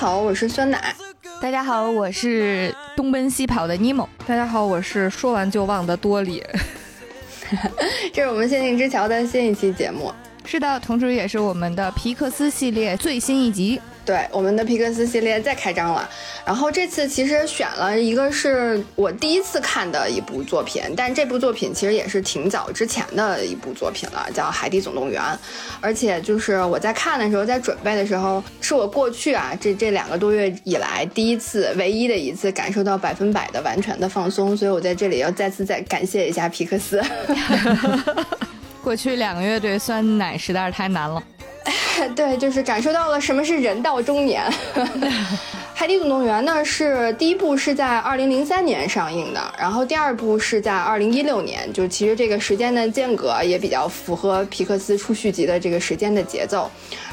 好，我是酸奶。大家好，我是东奔西跑的尼莫。大家好，我是说完就忘的多里。这是我们仙境之桥的新一期节目。是的，同时也是我们的皮克斯系列最新一集。对，我们的皮克斯系列再开张了。然后这次其实选了一个是我第一次看的一部作品，但这部作品其实也是挺早之前的一部作品了，叫《海底总动员》。而且就是我在看的时候，在准备的时候，是我过去啊这这两个多月以来第一次、唯一的一次感受到百分百的完全的放松。所以我在这里要再次再感谢一下皮克斯。过去两个月对酸奶实在是太难了。对，就是感受到了什么是人到中年。《海底总动员》呢是第一部是在二零零三年上映的，然后第二部是在二零一六年，就其实这个时间的间隔也比较符合皮克斯出续集的这个时间的节奏。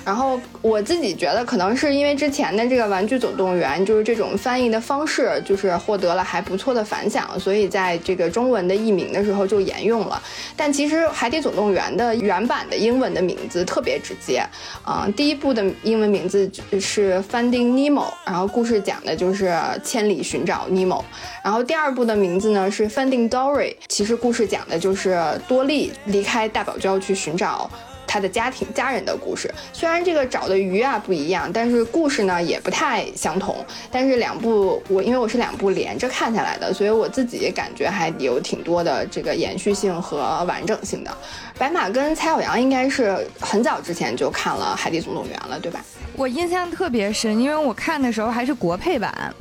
然后我自己觉得，可能是因为之前的这个《玩具总动员》就是这种翻译的方式，就是获得了还不错的反响，所以在这个中文的译名的时候就沿用了。但其实《海底总动员》的原版的英文的名字特别直接，啊，第一部的英文名字是 Finding Nemo，然后故事讲的就是千里寻找尼莫。然后第二部的名字呢是 Finding Dory，其实故事讲的就是多利离开大堡礁去寻找。他的家庭家人的故事，虽然这个找的鱼啊不一样，但是故事呢也不太相同。但是两部我因为我是两部连着看下来的，所以我自己感觉还有挺多的这个延续性和完整性的。白马跟蔡小阳应该是很早之前就看了《海底总动员》了，对吧？我印象特别深，因为我看的时候还是国配版，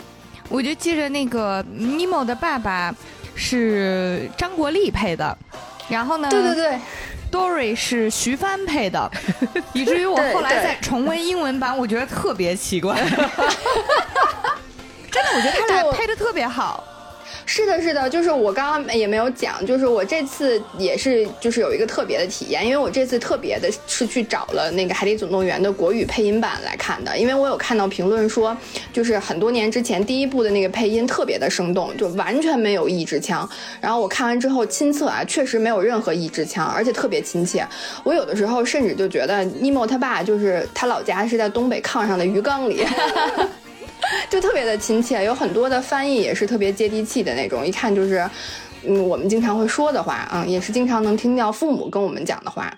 我就记着那个尼莫的爸爸是张国立配的，然后呢？对对对。Dory 是徐帆配的，以至于我后来再重温英文版，我觉得特别奇怪。真的，我觉得他俩配的特别好。是的，是的，就是我刚刚也没有讲，就是我这次也是就是有一个特别的体验，因为我这次特别的是去找了那个《海底总动员》的国语配音版来看的，因为我有看到评论说，就是很多年之前第一部的那个配音特别的生动，就完全没有抑制腔。然后我看完之后亲测啊，确实没有任何抑制腔，而且特别亲切。我有的时候甚至就觉得尼莫他爸就是他老家是在东北炕上的鱼缸里。就特别的亲切，有很多的翻译也是特别接地气的那种，一看就是，嗯，我们经常会说的话嗯，也是经常能听到父母跟我们讲的话。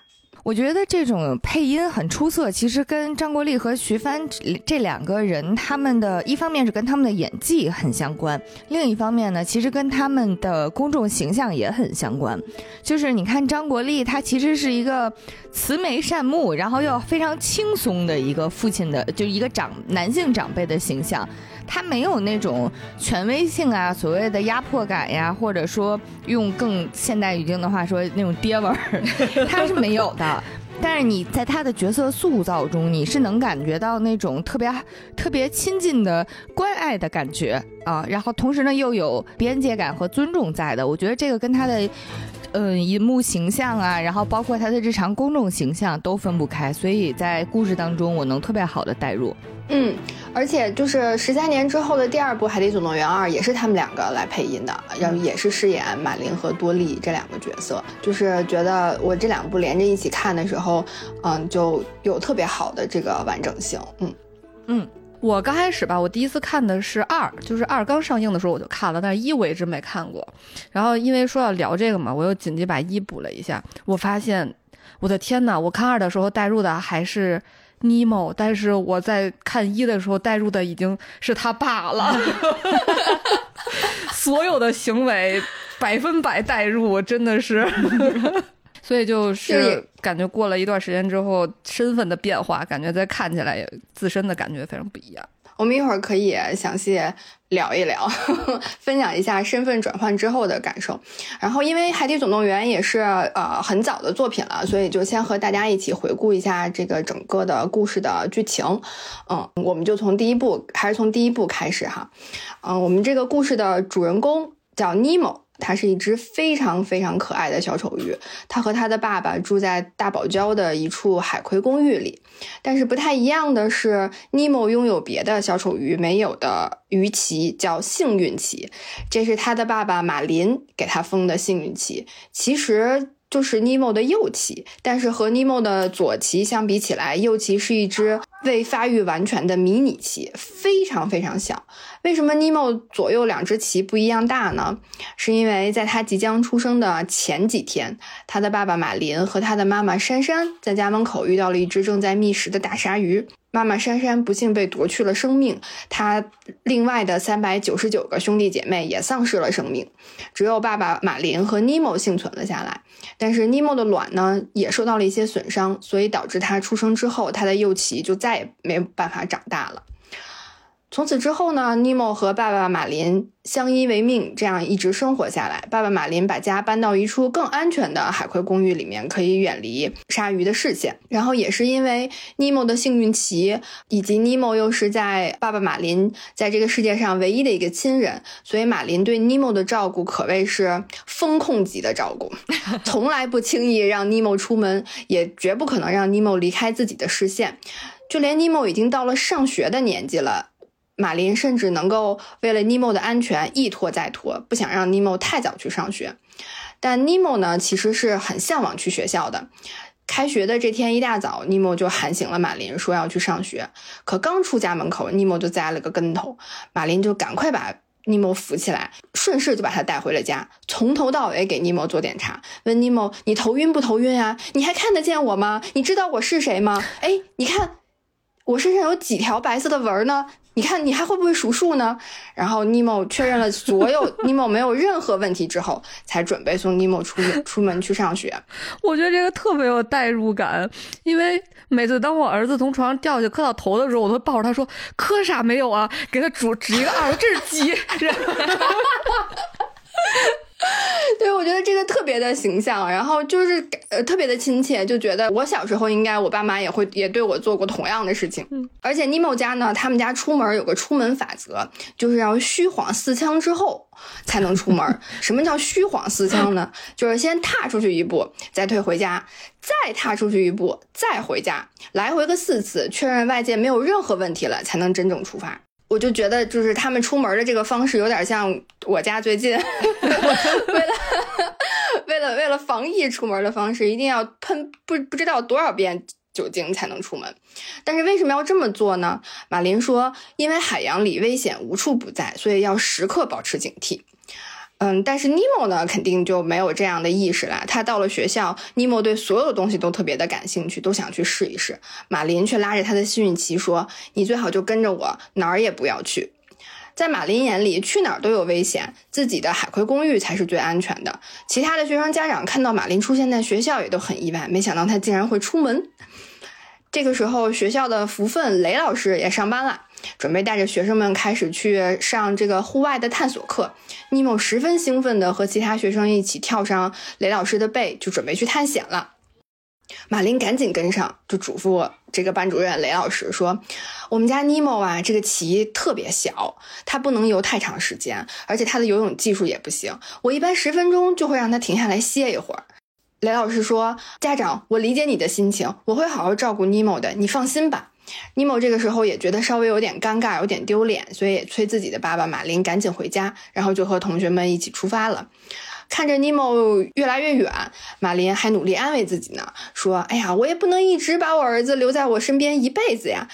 我觉得这种配音很出色，其实跟张国立和徐帆这两个人，他们的一方面是跟他们的演技很相关，另一方面呢，其实跟他们的公众形象也很相关。就是你看张国立，他其实是一个慈眉善目，然后又非常轻松的一个父亲的，就一个长男性长辈的形象。他没有那种权威性啊，所谓的压迫感呀，或者说用更现代语境的话说，那种爹味儿，他是没有的。但是你在他的角色塑造中，你是能感觉到那种特别特别亲近的关爱的感觉啊，然后同时呢又有边界感和尊重在的。我觉得这个跟他的嗯银幕形象啊，然后包括他的日常公众形象都分不开，所以在故事当中我能特别好的代入。嗯，而且就是十三年之后的第二部《海底总动员二》也是他们两个来配音的，然后也是饰演马林和多莉这两个角色。就是觉得我这两部连着一起看的时候，嗯，就有特别好的这个完整性。嗯嗯，我刚开始吧，我第一次看的是二，就是二刚上映的时候我就看了，但是一我一直没看过。然后因为说要聊这个嘛，我又紧急把一补了一下，我发现，我的天呐，我看二的时候带入的还是。尼莫，但是我在看一的时候带入的已经是他爸了，所有的行为百分百带入，真的是，所以就是感觉过了一段时间之后，身份的变化，感觉再看起来也自身的感觉非常不一样。我们一会儿可以详细聊一聊，分享一下身份转换之后的感受。然后，因为《海底总动员》也是呃很早的作品了，所以就先和大家一起回顾一下这个整个的故事的剧情。嗯，我们就从第一部，还是从第一部开始哈。嗯，我们这个故事的主人公叫尼莫。它是一只非常非常可爱的小丑鱼，它和它的爸爸住在大堡礁的一处海葵公寓里。但是不太一样的是，尼莫拥有别的小丑鱼没有的鱼鳍，叫幸运鳍，这是他的爸爸马林给他封的幸运鳍。其实就是尼莫的右鳍，但是和尼莫的左鳍相比起来，右鳍是一只未发育完全的迷你鳍，非常非常小。为什么尼莫左右两只鳍不一样大呢？是因为在他即将出生的前几天，他的爸爸马林和他的妈妈珊珊在家门口遇到了一只正在觅食的大鲨鱼。妈妈珊珊不幸被夺去了生命，她另外的三百九十九个兄弟姐妹也丧失了生命，只有爸爸马林和尼莫幸存了下来。但是尼莫的卵呢也受到了一些损伤，所以导致他出生之后，他的幼鳍就再也没办法长大了。从此之后呢，尼莫和爸爸马林相依为命，这样一直生活下来。爸爸马林把家搬到一处更安全的海葵公寓里面，可以远离鲨鱼的视线。然后也是因为尼莫的幸运旗，以及尼莫又是在爸爸马林在这个世界上唯一的一个亲人，所以马林对尼莫的照顾可谓是风控级的照顾，从来不轻易让尼莫出门，也绝不可能让尼莫离开自己的视线。就连尼莫已经到了上学的年纪了。马林甚至能够为了尼莫的安全一拖再拖，不想让尼莫太早去上学。但尼莫呢，其实是很向往去学校的。开学的这天一大早，尼莫就喊醒了马林，说要去上学。可刚出家门口，尼莫就栽了个跟头。马林就赶快把尼莫扶起来，顺势就把他带回了家，从头到尾给尼莫做检查，问尼莫：“你头晕不头晕啊？你还看得见我吗？你知道我是谁吗？哎，你看我身上有几条白色的纹呢？”你看，你还会不会数数呢？然后尼莫确认了所有 尼莫没有任何问题之后，才准备送尼莫出出门去上学。我觉得这个特别有代入感，因为每次当我儿子从床上掉下去磕到头的时候，我都抱着他说：“磕啥没有啊？”给他指指一个二，这是鸡。对，我觉得这个特别的形象，然后就是呃特别的亲切，就觉得我小时候应该我爸妈也会也对我做过同样的事情。嗯，而且尼莫家呢，他们家出门有个出门法则，就是要虚晃四枪之后才能出门。什么叫虚晃四枪呢？就是先踏出去一步，再退回家，再踏出去一步，再回家，来回个四次，确认外界没有任何问题了，才能真正出发。我就觉得，就是他们出门的这个方式有点像我家最近 为了为了为了防疫出门的方式，一定要喷不不知道多少遍酒精才能出门。但是为什么要这么做呢？马林说，因为海洋里危险无处不在，所以要时刻保持警惕。嗯，但是尼莫呢，肯定就没有这样的意识了。他到了学校，尼莫对所有东西都特别的感兴趣，都想去试一试。马林却拉着他的幸运旗说：“你最好就跟着我，哪儿也不要去。”在马林眼里，去哪儿都有危险，自己的海葵公寓才是最安全的。其他的学生家长看到马林出现在学校，也都很意外，没想到他竟然会出门。这个时候，学校的福分雷老师也上班了。准备带着学生们开始去上这个户外的探索课。尼莫十分兴奋地和其他学生一起跳上雷老师的背，就准备去探险了。马林赶紧跟上，就嘱咐这个班主任雷老师说：“我们家尼莫啊，这个鳍特别小，他不能游太长时间，而且他的游泳技术也不行。我一般十分钟就会让他停下来歇一会儿。”雷老师说：“家长，我理解你的心情，我会好好照顾尼莫的，你放心吧。”尼莫这个时候也觉得稍微有点尴尬，有点丢脸，所以也催自己的爸爸马林赶紧回家，然后就和同学们一起出发了。看着尼莫越来越远，马林还努力安慰自己呢，说：“哎呀，我也不能一直把我儿子留在我身边一辈子呀，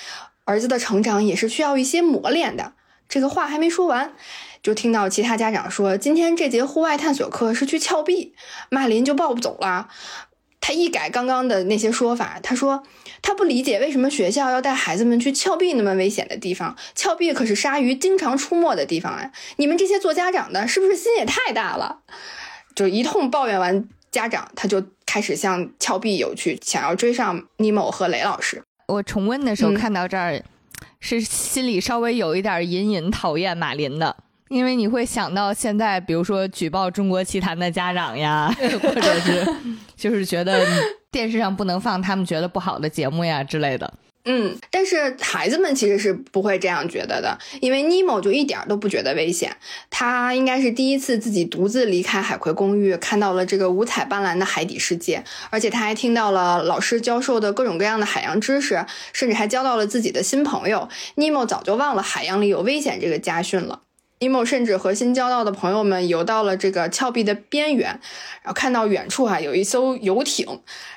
儿子的成长也是需要一些磨练的。”这个话还没说完，就听到其他家长说：“今天这节户外探索课是去峭壁。”马林就抱不走了。他一改刚刚的那些说法，他说他不理解为什么学校要带孩子们去峭壁那么危险的地方。峭壁可是鲨鱼经常出没的地方啊！你们这些做家长的，是不是心也太大了？就一通抱怨完家长，他就开始向峭壁游去，想要追上尼莫和雷老师。我重温的时候看到这儿，是心里稍微有一点隐隐讨厌马林的。因为你会想到现在，比如说举报中国奇谭的家长呀，或者是就是觉得电视上不能放他们觉得不好的节目呀之类的。嗯，但是孩子们其实是不会这样觉得的，因为尼莫就一点都不觉得危险。他应该是第一次自己独自离开海葵公寓，看到了这个五彩斑斓的海底世界，而且他还听到了老师教授的各种各样的海洋知识，甚至还交到了自己的新朋友。尼莫早就忘了海洋里有危险这个家训了。尼莫甚至和新交到的朋友们游到了这个峭壁的边缘，然后看到远处啊有一艘游艇，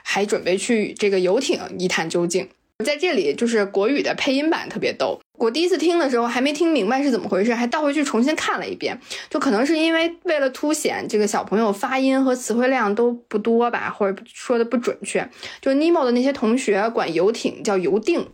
还准备去这个游艇一探究竟。在这里，就是国语的配音版特别逗。我第一次听的时候还没听明白是怎么回事，还倒回去重新看了一遍。就可能是因为为了凸显这个小朋友发音和词汇量都不多吧，或者说的不准确。就尼莫的那些同学管游艇叫游定。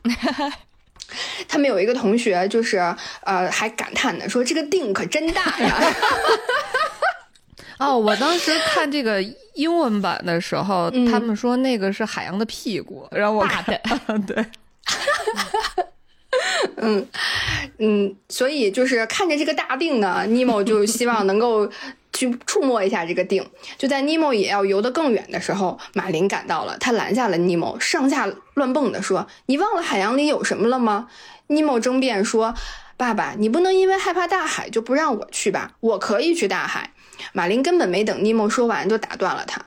他们有一个同学就是呃还感叹呢，说这个腚可真大呀。哦，我当时看这个英文版的时候，嗯他们说那个是海洋的屁股，然后我 对，嗯嗯，所以就是看着这个大腚呢，尼莫就希望能够去触摸一下这个腚。就在尼莫也要游得更远的时候，马林赶到了，他拦下了尼莫，上下乱蹦的说：“你忘了海洋里有什么了吗？”尼莫争辩说：“爸爸，你不能因为害怕大海就不让我去吧？我可以去大海。”马林根本没等尼莫说完就打断了他：“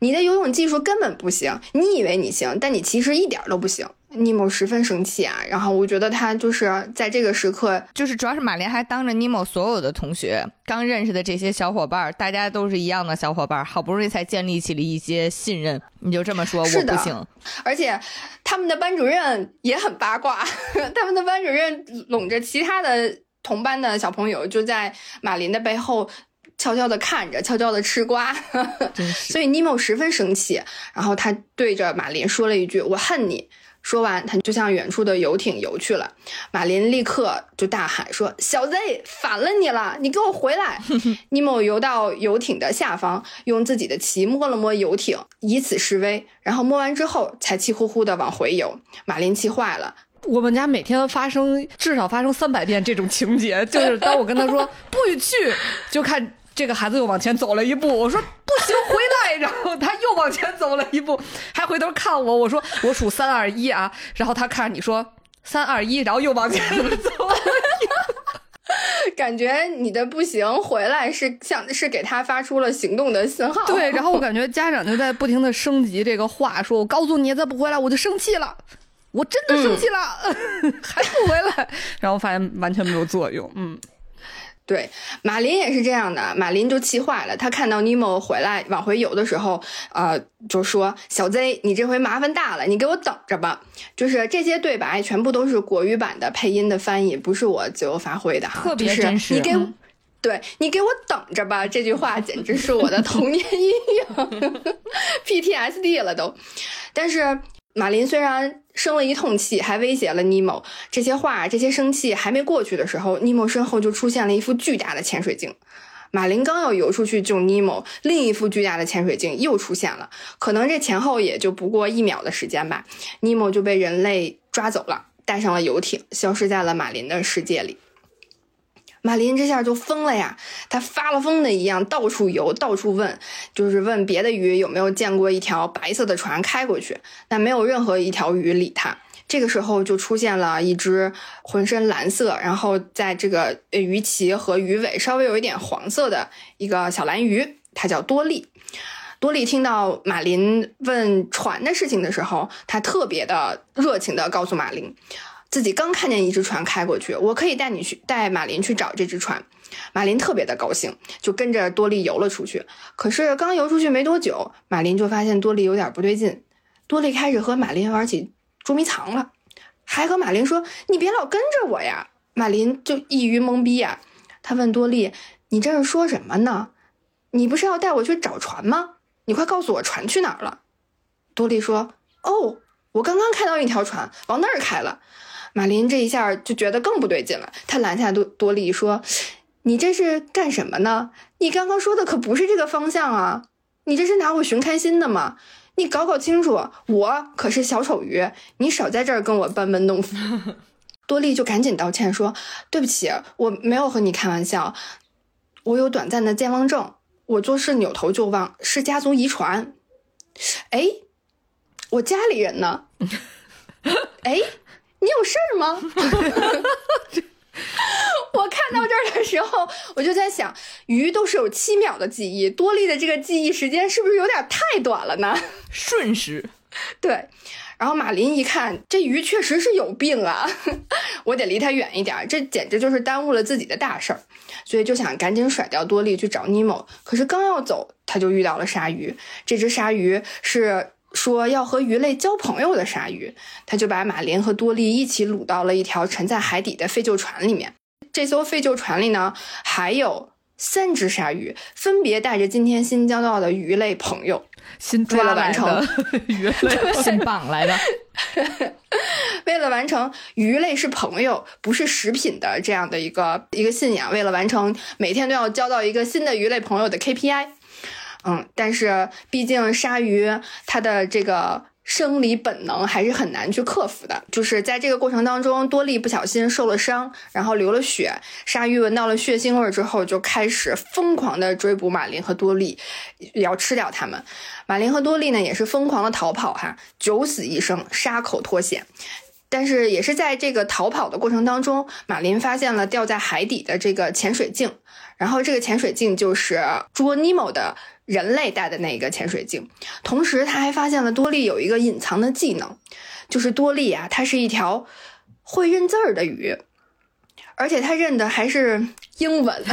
你的游泳技术根本不行，你以为你行，但你其实一点都不行。”尼莫十分生气啊，然后我觉得他就是在这个时刻，就是主要是马林还当着尼莫所有的同学，刚认识的这些小伙伴，大家都是一样的小伙伴，好不容易才建立起了一些信任。你就这么说，我不行。而且他们的班主任也很八卦，他们的班主任拢着其他的同班的小朋友，就在马林的背后。悄悄地看着，悄悄地吃瓜，所以尼莫十分生气，然后他对着马林说了一句：“我恨你。”说完，他就向远处的游艇游去了。马林立刻就大喊说：“小 Z，反了你了！你给我回来！”尼莫游到游艇的下方，用自己的鳍摸了摸游艇，以此示威。然后摸完之后，才气呼呼地往回游。马林气坏了，我们家每天发生至少发生三百遍这种情节，就是当我跟他说 不许去，就看这个孩子又往前走了一步，我说不行，回来，然后他又往前走了一步，还回头看我，我说我数三二一啊，然后他看着你说三二一，然后又往前走了。感觉你的不行回来是像是给他发出了行动的信号。对，然后我感觉家长就在不停的升级这个话，说我告诉你再不回来我就生气了，我真的生气了，还不回来，然后发现完全没有作用，嗯。对，马林也是这样的，马林就气坏了。他看到尼莫回来往回游的时候，呃，就说：“小 Z，你这回麻烦大了，你给我等着吧。”就是这些对白全部都是国语版的配音的翻译，不是我自由发挥的哈，特别就是真实你给嗯对你给我等着吧，这句话简直是我的童年阴影，PTSD 了都。但是马林虽然生了一通气，还威胁了尼莫，这些话、这些生气还没过去的时候，尼莫身后就出现了一副巨大的潜水镜。马林刚要游出去救尼莫，另一副巨大的潜水镜又出现了。可能这前后也就不过一秒的时间吧，尼莫就被人类抓走了，带上了游艇，消失在了马林的世界里。马林这下就疯了呀！他发了疯的一样到处游，到处问，就是问别的鱼有没有见过一条白色的船开过去，但没有任何一条鱼理他。这个时候就出现了一只浑身蓝色，然后在这个鱼鳍和鱼尾稍微有一点黄色的一个小蓝鱼，它叫多利。多利听到马林问船的事情的时候，他特别的热情的告诉马林，自己刚看见一只船开过去，我可以带你去带马林去找这只船。马林特别的高兴，就跟着多利游了出去。可是刚游出去没多久，马林就发现多利有点不对劲。多利开始和马林玩起捉迷藏了，还和马林说：“你别老跟着我呀。”马林就一于懵逼呀、他问多利：“你这是说什么呢？你不是要带我去找船吗？你快告诉我船去哪儿了。”多利说：“哦，我刚刚看到一条船往那儿开了。”马林这一下就觉得更不对劲了，他拦下多多利说：“你这是干什么呢？你刚刚说的可不是这个方向啊！你这是拿我寻开心的吗？你搞搞清楚，我可是小丑鱼，你少在这儿跟我班门弄斧。”多利就赶紧道歉说：“对不起，我没有和你开玩笑，我有短暂的健忘症，我做事扭头就忘，是家族遗传。哎，我家里人呢？哎，你有事儿吗？” 我看到这儿的时候，我就在想，鱼都是有七秒的记忆，多利的这个记忆时间是不是有点太短了呢？瞬时，对，然后马林一看，这鱼确实是有病啊，我得离它远一点，这简直就是耽误了自己的大事儿，所以就想赶紧甩掉多利去找尼莫。可是刚要走，他就遇到了鲨鱼。这只鲨鱼是说要和鱼类交朋友的鲨鱼，他就把马林和多利一起掳到了一条沉在海底的废旧船里面。这艘废旧船里呢，还有三只鲨鱼，分别带着今天新交到的鱼类朋友。新为了完成 鱼类 新绑来的，为了完成鱼类是朋友，不是食品的这样的一个一个信仰，为了完成每天都要交到一个新的鱼类朋友的 KPI，嗯，但是毕竟鲨鱼它的这个。生理本能还是很难去克服的，就是在这个过程当中，多利不小心受了伤，然后流了血，鲨鱼闻到了血腥味之后，就开始疯狂的追捕马林和多利，要吃掉他们。马林和多利呢，也是疯狂的逃跑，哈，九死一生，杀口脱险。但是也是在这个逃跑的过程当中，马林发现了掉在海底的这个潜水镜，然后这个潜水镜就是捉尼莫的。人类带的那个潜水镜，同时他还发现了多利有一个隐藏的技能，就是多利啊，它是一条会认字儿的鱼，而且它认的还是英文。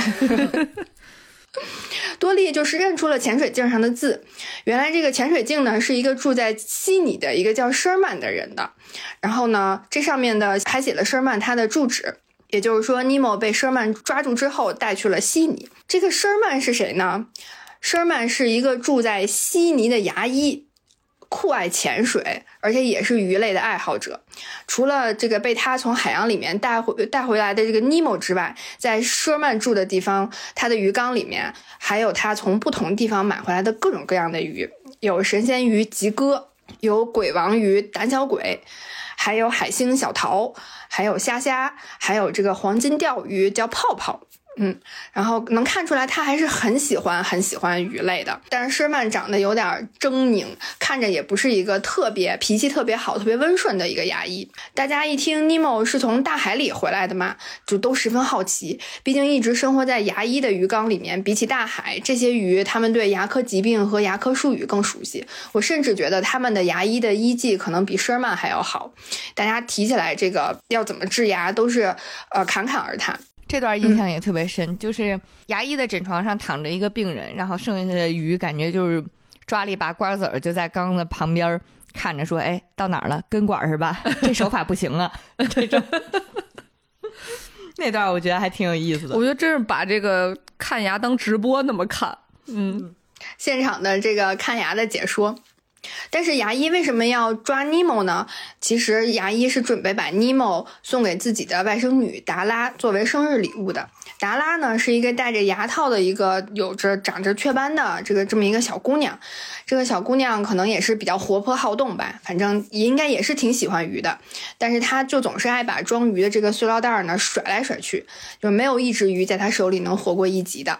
多利就是认出了潜水镜上的字，原来这个潜水镜呢是一个住在悉尼的一个叫 Sherman 的人的，然后呢这上面的还写了 Sherman 他的住址，也就是说尼莫被 Sherman 抓住之后带去了悉尼。这个 Sherman 是谁呢？？Sherman 是一个住在悉尼的牙医，酷爱潜水，而且也是鱼类的爱好者。除了这个被他从海洋里面带回带回来的这个尼莫之外，在 Sherman 住的地方，他的鱼缸里面还有他从不同地方买回来的各种各样的鱼，有神仙鱼吉哥，有鬼王鱼胆小鬼，还有海星小桃，还有虾虾，还有这个黄金钓鱼叫泡泡。嗯，然后能看出来他还是很喜欢很喜欢鱼类的，但是施曼长得有点狰狞，看着也不是一个特别脾气特别好、特别温顺的一个牙医。大家一听尼莫是从大海里回来的嘛，就都十分好奇。毕竟一直生活在牙医的鱼缸里面，比起大海，这些鱼他们对牙科疾病和牙科术语更熟悉。我甚至觉得他们的牙医的医技可能比施曼还要好。大家提起来这个要怎么治牙，都是呃侃侃而谈。这段印象也特别深，就是牙医的诊床上躺着一个病人，然后剩下的鱼感觉就是抓了一把瓜子儿，就在缸的旁边看着说：“哎，到哪儿了？根管是吧？这手法不行啊。”这种那段我觉得还挺有意思的。我觉得真是把这个看牙当直播那么看，嗯，现场的这个看牙的解说。但是牙医为什么要抓尼莫呢？其实牙医是准备把尼莫送给自己的外甥女达拉作为生日礼物的。达拉呢是一个戴着牙套的一个有着长着雀斑的这个这么一个小姑娘。这个小姑娘可能也是比较活泼好动吧，反正应该也是挺喜欢鱼的。但是她就总是爱把装鱼的这个塑料袋呢甩来甩去，就没有一只鱼在她手里能活过一集的。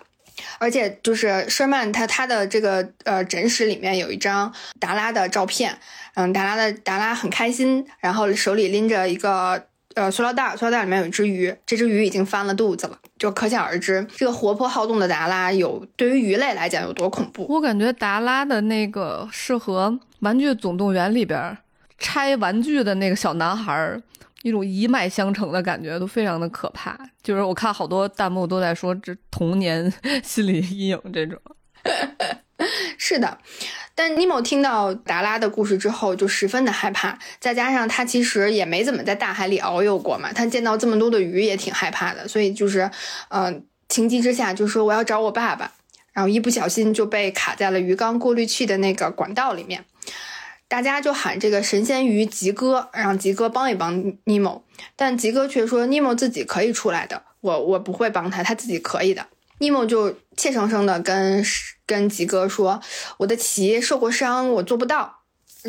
而且就是舍曼他他的这个呃诊室里面有一张达拉的照片，嗯，达拉的达拉很开心，然后手里拎着一个呃塑料袋，塑料袋里面有一只鱼，这只鱼已经翻了肚子了，就可想而知这个活泼好动的达拉有对于鱼类来讲有多恐怖。我感觉达拉的那个适合《玩具总动员》里边拆玩具的那个小男孩。一种一脉相承的感觉都非常的可怕，就是我看好多弹幕都在说这童年 心理阴影这种。是的，但尼莫听到达拉的故事之后就十分的害怕，再加上他其实也没怎么在大海里遨游过嘛，他见到这么多的鱼也挺害怕的，所以就是，嗯，情急之下就说我要找我爸爸，然后一不小心就被卡在了鱼缸过滤器的那个管道里面。大家就喊这个神仙鱼吉哥，让吉哥帮一帮尼莫，但吉哥却说尼莫自己可以出来的，我我不会帮他，他自己可以的。尼莫就怯生生的跟跟吉哥说：“我的鳍受过伤，我做不到。”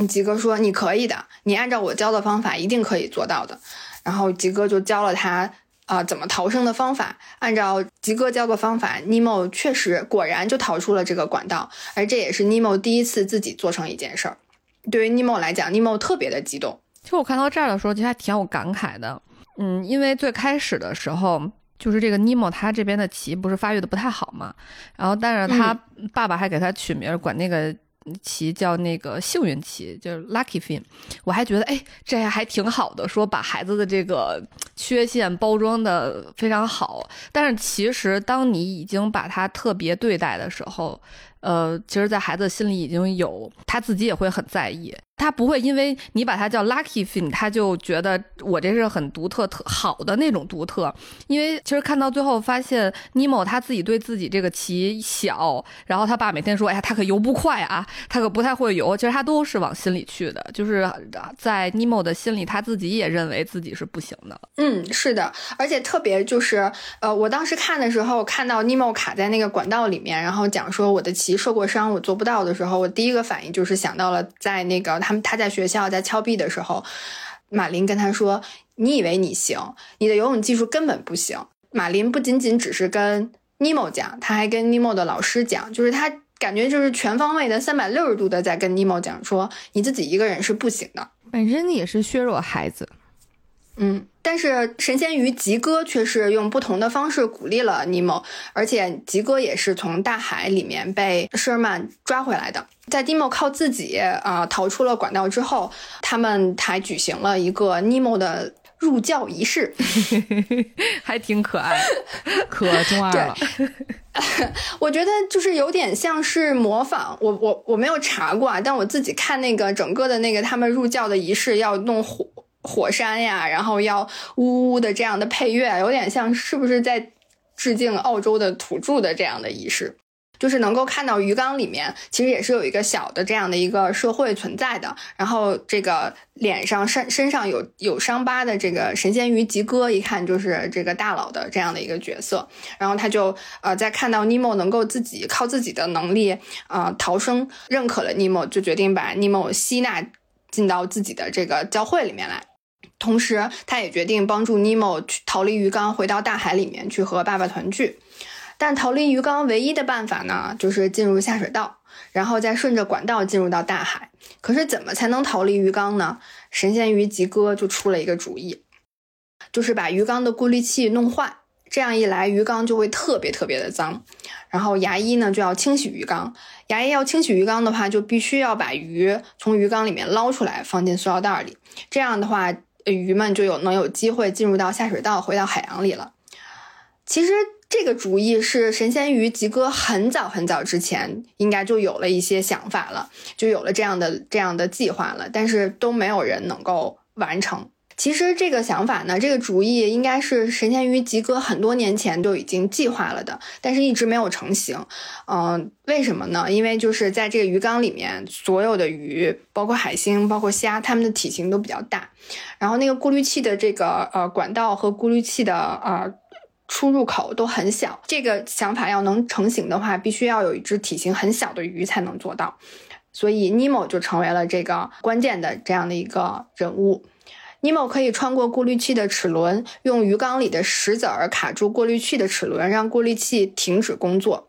吉哥说：“你可以的，你按照我教的方法，一定可以做到的。”然后吉哥就教了他啊怎么逃生的方法，按照吉哥教的方法，尼莫确实果然就逃出了这个管道，而这也是尼莫第一次自己做成一件事儿。对于尼莫来讲，尼莫特别的激动。其实我看到这儿的时候，其实还挺有感慨的。嗯，因为最开始的时候，就是这个尼莫他这边的鳍不是发育的不太好嘛，然后但是他爸爸还给他取名，管那个旗叫那个幸运旗，就是 Lucky Fin。我还觉得，哎，这还挺好的，说把孩子的这个缺陷包装的非常好。但是其实，当你已经把他特别对待的时候，呃，其实，在孩子心里已经有他自己也会很在意，他不会因为你把他叫 lucky fin，他就觉得我这是很独特、特好的那种独特。因为其实看到最后发现，尼莫他自己对自己这个鳍小，然后他爸每天说，哎呀，他可游不快啊，他可不太会游。其实他都是往心里去的，就是在尼莫的心里，他自己也认为自己是不行的。嗯，是的，而且特别就是，呃，我当时看的时候，看到尼莫卡在那个管道里面，然后讲说我的鳍。受过伤，我做不到的时候，我第一个反应就是想到了在那个他们他在学校在峭壁的时候，马林跟他说：“你以为你行？你的游泳技术根本不行。”马林不仅仅只是跟尼莫讲，他还跟尼莫的老师讲，就是他感觉就是全方位的三百六十度的在跟尼莫讲说：“你自己一个人是不行的。”本身也是削弱孩子。嗯，但是神仙鱼吉哥却是用不同的方式鼓励了尼莫，而且吉哥也是从大海里面被施尔曼抓回来的。在尼莫靠自己啊逃出了管道之后，他们还举行了一个尼莫的入教仪式，还挺可爱，可中二了。我觉得就是有点像是模仿我我我没有查过啊，但我自己看那个整个的那个他们入教的仪式要弄火。火山呀，然后要呜呜的这样的配乐，有点像是不是在致敬澳洲的土著的这样的仪式？就是能够看到鱼缸里面其实也是有一个小的这样的一个社会存在的。然后这个脸上身身上有有伤疤的这个神仙鱼吉哥，一看就是这个大佬的这样的一个角色。然后他就呃在看到尼莫能够自己靠自己的能力啊逃生，认可了尼莫，就决定把尼莫吸纳进到自己的这个教会里面来。同时，他也决定帮助尼莫去逃离鱼缸，回到大海里面去和爸爸团聚。但逃离鱼缸唯一的办法呢，就是进入下水道，然后再顺着管道进入到大海。可是，怎么才能逃离鱼缸呢？神仙鱼吉哥就出了一个主意，就是把鱼缸的过滤器弄坏。这样一来，鱼缸就会特别特别的脏。然后牙医呢就要清洗鱼缸，牙医要清洗鱼缸的话，就必须要把鱼从鱼缸里面捞出来，放进塑料袋里。这样的话。鱼们就有能有机会进入到下水道，回到海洋里了。其实这个主意是神仙鱼吉哥很早很早之前应该就有了一些想法了，就有了这样的这样的计划了，但是都没有人能够完成。其实这个想法呢，这个主意应该是神仙鱼吉哥很多年前就已经计划了的，但是一直没有成型。嗯，为什么呢？因为就是在这个鱼缸里面，所有的鱼，包括海星、包括虾，它们的体型都比较大。然后那个过滤器的这个呃管道和过滤器的呃出入口都很小。这个想法要能成型的话，必须要有一只体型很小的鱼才能做到。所以尼莫就成为了这个关键的这样的一个人物。尼莫可以穿过过滤器的齿轮，用鱼缸里的石子儿卡住过滤器的齿轮，让过滤器停止工作。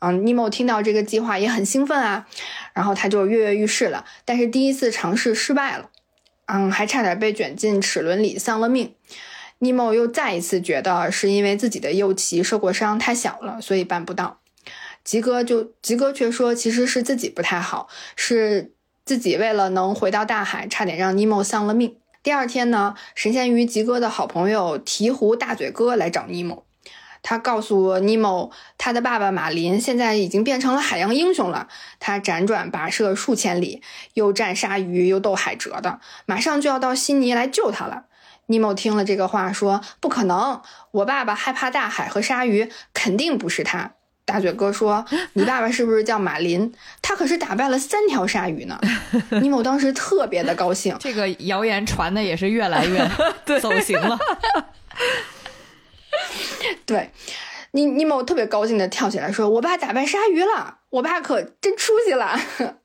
嗯，尼莫听到这个计划也很兴奋啊，然后他就跃跃欲试了。但是第一次尝试失败了，嗯，还差点被卷进齿轮里丧了命。尼莫又再一次觉得是因为自己的右鳍受过伤太小了，所以办不到。吉哥就吉哥却说，其实是自己不太好，是自己为了能回到大海，差点让尼莫丧了命。第二天呢，神仙鱼吉哥的好朋友鹈鹕大嘴哥来找尼莫，他告诉尼莫，他的爸爸马林现在已经变成了海洋英雄了，他辗转跋涉数千里，又战鲨鱼又斗海蜇的，马上就要到悉尼来救他了。尼莫听了这个话，说：“不可能，我爸爸害怕大海和鲨鱼，肯定不是他。”大嘴哥说：“你爸爸是不是叫马林？他可是打败了三条鲨鱼呢。”尼莫当时特别的高兴，这个谣言传的也是越来越 走形了。对，尼尼莫特别高兴的跳起来说：“我爸打败鲨鱼了，我爸可真出息了。”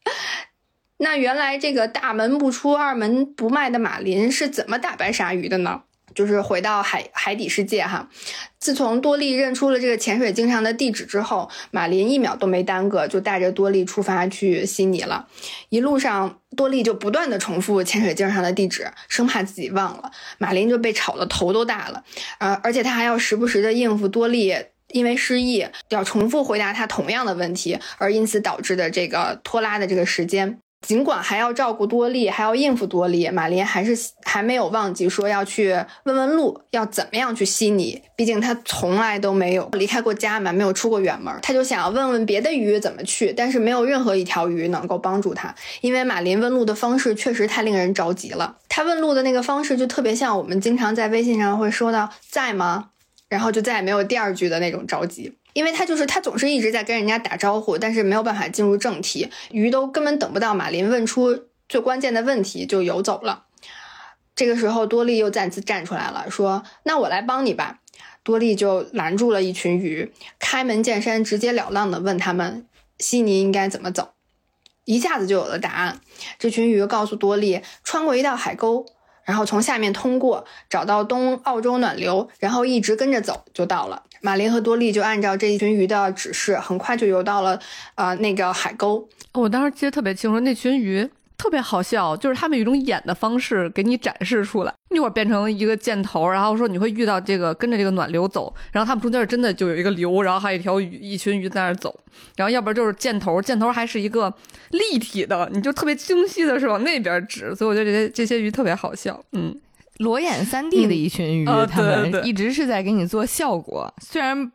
那原来这个大门不出二门不迈的马林是怎么打败鲨鱼的呢？就是回到海海底世界哈，自从多利认出了这个潜水镜上的地址之后，马林一秒都没耽搁，就带着多利出发去悉尼了。一路上，多利就不断的重复潜水镜上的地址，生怕自己忘了。马林就被吵得头都大了，呃，而且他还要时不时的应付多利因为失忆要重复回答他同样的问题，而因此导致的这个拖拉的这个时间。尽管还要照顾多莉，还要应付多莉，马林还是还没有忘记说要去问问路，要怎么样去悉尼。毕竟他从来都没有离开过家嘛，没有出过远门，他就想要问问别的鱼怎么去，但是没有任何一条鱼能够帮助他，因为马林问路的方式确实太令人着急了。他问路的那个方式就特别像我们经常在微信上会说到“在吗”，然后就再也没有第二句的那种着急。因为他就是他总是一直在跟人家打招呼，但是没有办法进入正题，鱼都根本等不到马林问出最关键的问题就游走了。这个时候，多利又再次站出来了，说：“那我来帮你吧。”多利就拦住了一群鱼，开门见山、直截了当的问他们：“悉尼应该怎么走？”一下子就有了答案。这群鱼告诉多利，穿过一道海沟，然后从下面通过，找到东澳洲暖流，然后一直跟着走就到了。马林和多利就按照这一群鱼的指示，很快就游到了呃那个海沟。我当时记得特别清楚，那群鱼特别好笑，就是他们有一种演的方式给你展示出来，一会儿变成一个箭头，然后说你会遇到这个跟着这个暖流走，然后他们中间真的就有一个流，然后还有一条鱼，一群鱼在那儿走，然后要不然就是箭头，箭头还是一个立体的，你就特别清晰的是往那边指，所以我觉得这些这些鱼特别好笑，嗯。裸眼三 D 的一群鱼，他们一直是在给你做效果，虽然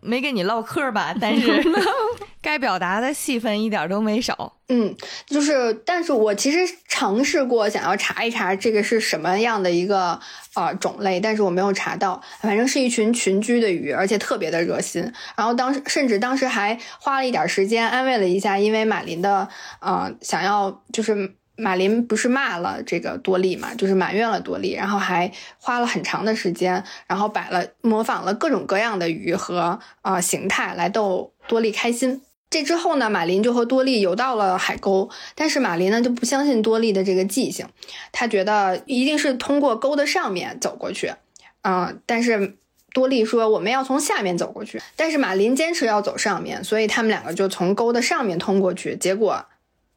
没跟你唠嗑吧，但是 该表达的戏份一点都没少。嗯，就是，但是我其实尝试过想要查一查这个是什么样的一个呃种类，但是我没有查到。反正是一群群居的鱼，而且特别的热心。然后当时甚至当时还花了一点时间安慰了一下，因为马林的呃想要就是。马林不是骂了这个多利嘛，就是埋怨了多利，然后还花了很长的时间，然后摆了模仿了各种各样的鱼和啊形态来逗多利开心。这之后呢，马林就和多利游到了海沟，但是马林呢就不相信多利的这个记性，他觉得一定是通过沟的上面走过去，嗯，但是多利说我们要从下面走过去，但是马林坚持要走上面，所以他们两个就从沟的上面通过去，结果。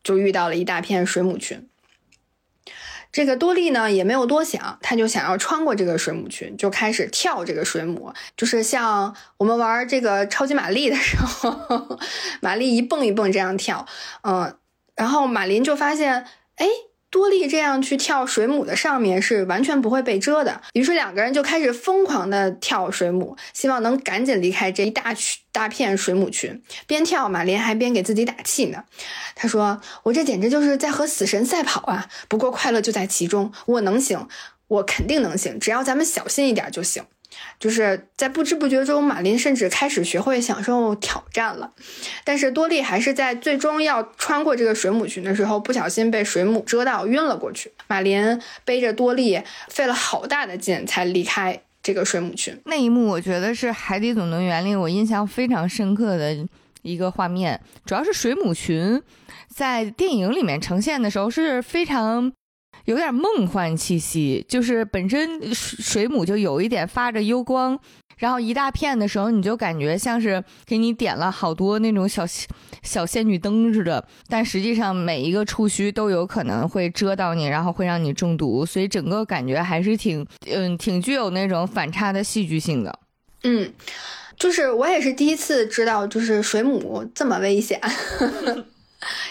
就遇到了一大片水母群，这个多利呢也没有多想，他就想要穿过这个水母群，就开始跳这个水母，就是像我们玩这个超级玛丽的时候，玛丽一蹦一蹦这样跳，嗯，然后马林就发现，哎。多利这样去跳水母的上面是完全不会被蛰的，于是两个人就开始疯狂的跳水母，希望能赶紧离开这一大群大片水母群。边跳，马林还边给自己打气呢。他说：“我这简直就是在和死神赛跑啊！不过快乐就在其中，我能行，我肯定能行，只要咱们小心一点就行。”就是在不知不觉中，马林甚至开始学会享受挑战了。但是多利还是在最终要穿过这个水母群的时候，不小心被水母蛰到，晕了过去。马林背着多利，费了好大的劲才离开这个水母群。那一幕，我觉得是《海底总动员》里我印象非常深刻的一个画面。主要是水母群在电影里面呈现的时候是非常。有点梦幻气息，就是本身水母就有一点发着幽光，然后一大片的时候，你就感觉像是给你点了好多那种小小仙女灯似的，但实际上每一个触须都有可能会蛰到你，然后会让你中毒，所以整个感觉还是挺嗯挺具有那种反差的戏剧性的。嗯，就是我也是第一次知道，就是水母这么危险。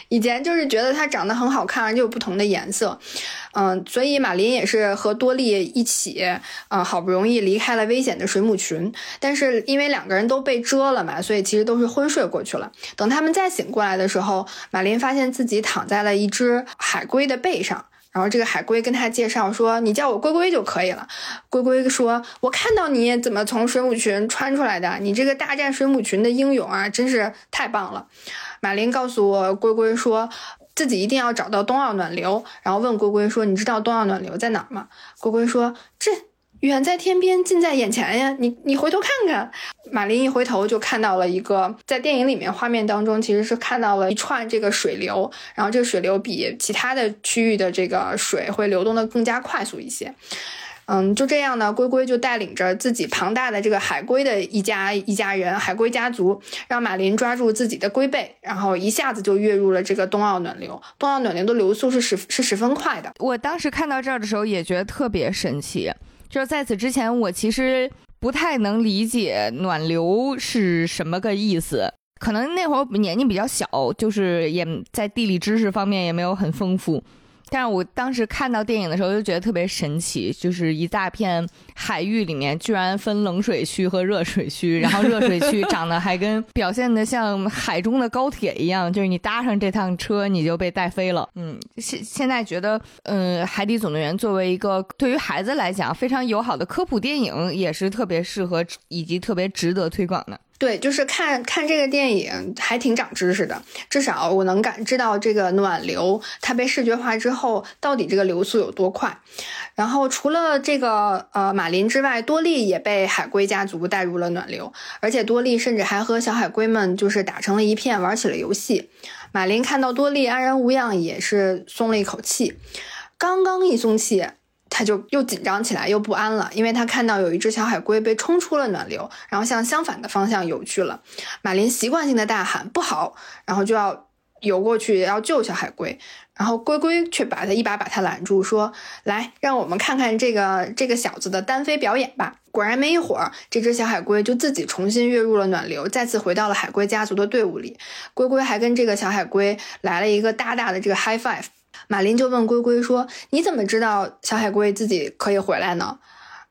以前就是觉得它长得很好看，而且有不同的颜色，嗯，所以马林也是和多莉一起，嗯，好不容易离开了危险的水母群，但是因为两个人都被蛰了嘛，所以其实都是昏睡过去了。等他们再醒过来的时候，马林发现自己躺在了一只海龟的背上，然后这个海龟跟他介绍说：“你叫我龟龟就可以了。”龟龟说：“我看到你怎么从水母群穿出来的，你这个大战水母群的英勇啊，真是太棒了。”马林告诉我，龟龟说自己一定要找到冬奥暖流，然后问龟龟说：“你知道冬奥暖流在哪儿吗？”龟龟说：“这远在天边，近在眼前呀！你你回头看看。”马林一回头就看到了一个，在电影里面画面当中其实是看到了一串这个水流，然后这个水流比其他的区域的这个水会流动的更加快速一些。嗯，就这样呢，龟龟就带领着自己庞大的这个海龟的一家一家人，海龟家族，让马林抓住自己的龟背，然后一下子就跃入了这个冬奥暖流。冬奥暖流的流速是十是十分快的。我当时看到这儿的时候也觉得特别神奇，就是在此之前我其实不太能理解暖流是什么个意思。可能那会儿年纪比较小，就是也在地理知识方面也没有很丰富。但是我当时看到电影的时候就觉得特别神奇，就是一大片海域里面居然分冷水区和热水区，然后热水区 长得还跟表现的像海中的高铁一样，就是你搭上这趟车你就被带飞了。嗯，现现在觉得，嗯，《海底总动员》作为一个对于孩子来讲非常友好的科普电影，也是特别适合以及特别值得推广的。对，就是看看这个电影还挺长知识的，至少我能感知到这个暖流它被视觉化之后，到底这个流速有多快。然后除了这个呃马林之外，多利也被海龟家族带入了暖流，而且多利甚至还和小海龟们就是打成了一片，玩起了游戏。马林看到多利安然无恙，也是松了一口气。刚刚一松气。他就又紧张起来，又不安了，因为他看到有一只小海龟被冲出了暖流，然后向相反的方向游去了。马林习惯性的大喊“不好”，然后就要游过去要救小海龟，然后龟龟却把他一把把他拦住，说：“来，让我们看看这个这个小子的单飞表演吧。”果然，没一会儿，这只小海龟就自己重新跃入了暖流，再次回到了海龟家族的队伍里。龟龟还跟这个小海龟来了一个大大的这个 high five。马林就问龟龟说：“你怎么知道小海龟自己可以回来呢？”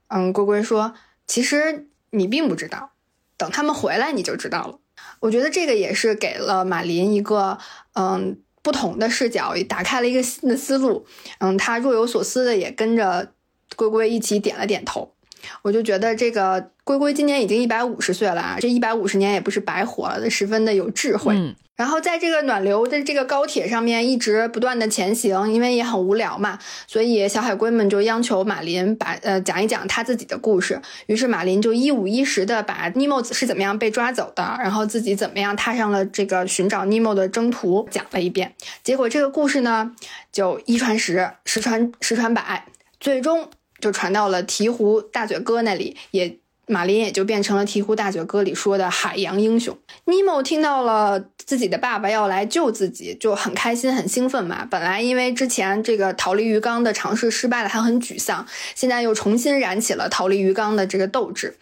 嗯，龟龟说：“其实你并不知道，等他们回来你就知道了。”我觉得这个也是给了马林一个嗯不同的视角，打开了一个新的思路。嗯，他若有所思的也跟着龟龟一起点了点头。我就觉得这个龟龟今年已经一百五十岁了啊，这一百五十年也不是白活了，十分的有智慧。然后在这个暖流的这个高铁上面一直不断的前行，因为也很无聊嘛，所以小海龟们就央求马林把呃讲一讲他自己的故事。于是马林就一五一十的把尼莫是怎么样被抓走的，然后自己怎么样踏上了这个寻找尼莫的征途讲了一遍。结果这个故事呢，就一传十，十传十传百，最终就传到了鹈鹕大嘴哥那里，也。马林也就变成了《鹈鹕大嘴歌》里说的海洋英雄。尼莫听到了自己的爸爸要来救自己，就很开心、很兴奋嘛。本来因为之前这个逃离鱼缸的尝试失败了，他很沮丧，现在又重新燃起了逃离鱼缸的这个斗志。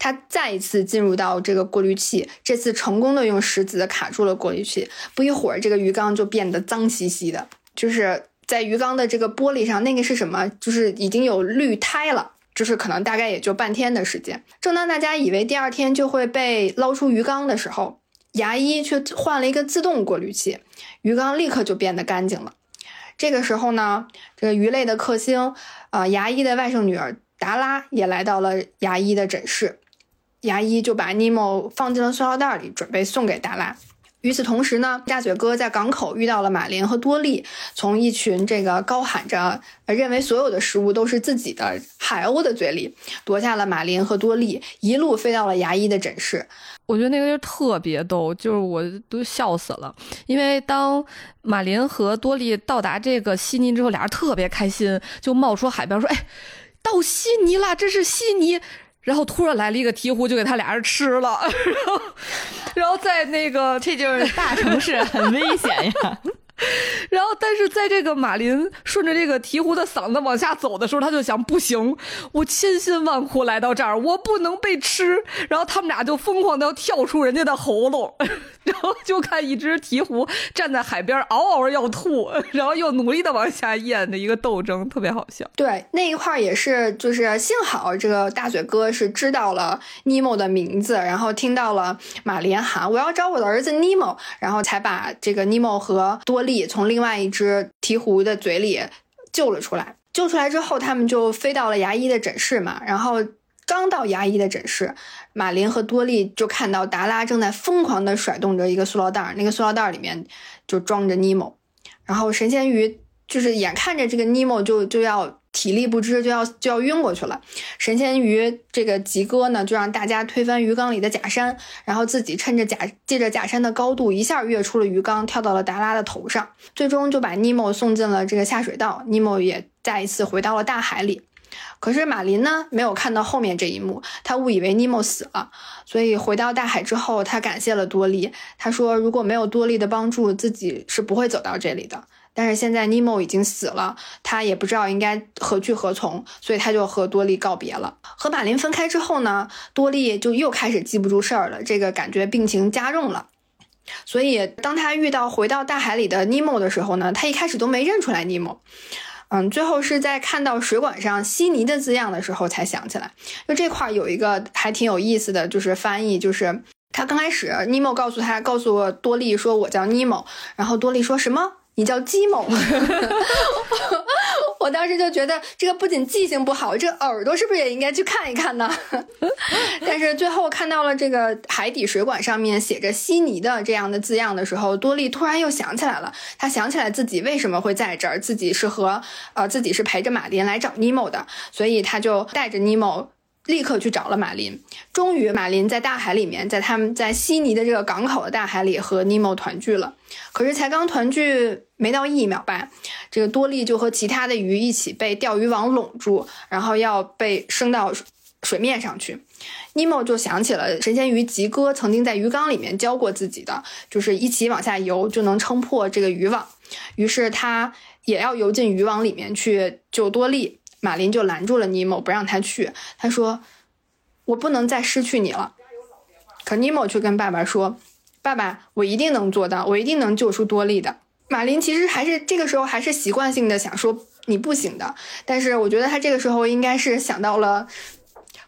他再一次进入到这个过滤器，这次成功的用石子卡住了过滤器。不一会儿，这个鱼缸就变得脏兮兮的，就是在鱼缸的这个玻璃上，那个是什么？就是已经有绿胎了。就是可能大概也就半天的时间。正当大家以为第二天就会被捞出鱼缸的时候，牙医却换了一个自动过滤器，鱼缸立刻就变得干净了。这个时候呢，这个鱼类的克星，呃，牙医的外甥女儿达拉也来到了牙医的诊室，牙医就把尼莫放进了塑料袋里，准备送给达拉。与此同时呢，大嘴哥在港口遇到了马林和多利，从一群这个高喊着认为所有的食物都是自己的海鸥的嘴里夺下了马林和多利，一路飞到了牙医的诊室。我觉得那个就特别逗，就是我都笑死了。因为当马林和多利到达这个悉尼之后，俩人特别开心，就冒出海边说：“哎，到悉尼了，这是悉尼。”然后突然来了一个鹈鹕，就给他俩人吃了。然后，然后在那个，这就是大城市，很危险呀。然后，但是在这个马林顺着这个鹈鹕的嗓子往下走的时候，他就想：不行，我千辛万苦来到这儿，我不能被吃。然后他们俩就疯狂的要跳出人家的喉咙，然后就看一只鹈鹕站在海边嗷嗷要吐，然后又努力的往下咽的一个斗争，特别好笑。对，那一块也是，就是幸好这个大嘴哥是知道了尼莫的名字，然后听到了马林喊我要找我的儿子尼莫，然后才把这个尼莫和多。力从另外一只鹈鹕的嘴里救了出来，救出来之后，他们就飞到了牙医的诊室嘛。然后刚到牙医的诊室，马林和多利就看到达拉正在疯狂地甩动着一个塑料袋，那个塑料袋里面就装着尼莫。然后神仙鱼就是眼看着这个尼莫就就要。体力不支就要就要晕过去了，神仙鱼这个吉哥呢，就让大家推翻鱼缸里的假山，然后自己趁着假借着假山的高度，一下跃出了鱼缸，跳到了达拉的头上，最终就把尼莫送进了这个下水道。尼莫也再一次回到了大海里。可是马林呢，没有看到后面这一幕，他误以为尼莫死了，所以回到大海之后，他感谢了多利。他说，如果没有多利的帮助，自己是不会走到这里的。但是现在尼莫已经死了，他也不知道应该何去何从，所以他就和多利告别了。和马林分开之后呢，多利就又开始记不住事儿了，这个感觉病情加重了。所以当他遇到回到大海里的尼莫的时候呢，他一开始都没认出来尼莫。嗯，最后是在看到水管上悉尼的字样的时候才想起来。就这块有一个还挺有意思的就是翻译，就是他刚开始尼莫告诉他，告诉多利说我叫尼莫，然后多利说什么？你叫鸡某，我当时就觉得这个不仅记性不好，这耳朵是不是也应该去看一看呢？但是最后看到了这个海底水管上面写着悉尼的这样的字样的时候，多利突然又想起来了，他想起来自己为什么会在这儿，自己是和呃自己是陪着马林来找尼莫的，所以他就带着尼莫。立刻去找了马林，终于马林在大海里面，在他们在悉尼的这个港口的大海里和尼莫团聚了。可是才刚团聚没到一秒吧，这个多利就和其他的鱼一起被钓鱼网拢住，然后要被升到水面上去。尼莫就想起了神仙鱼吉哥曾经在鱼缸里面教过自己的，就是一起往下游就能撑破这个渔网。于是他也要游进渔网里面去救多利。马林就拦住了尼莫，不让他去。他说：“我不能再失去你了。”可尼莫却跟爸爸说：“爸爸，我一定能做到，我一定能救出多利的。”马林其实还是这个时候还是习惯性的想说：“你不行的。”但是我觉得他这个时候应该是想到了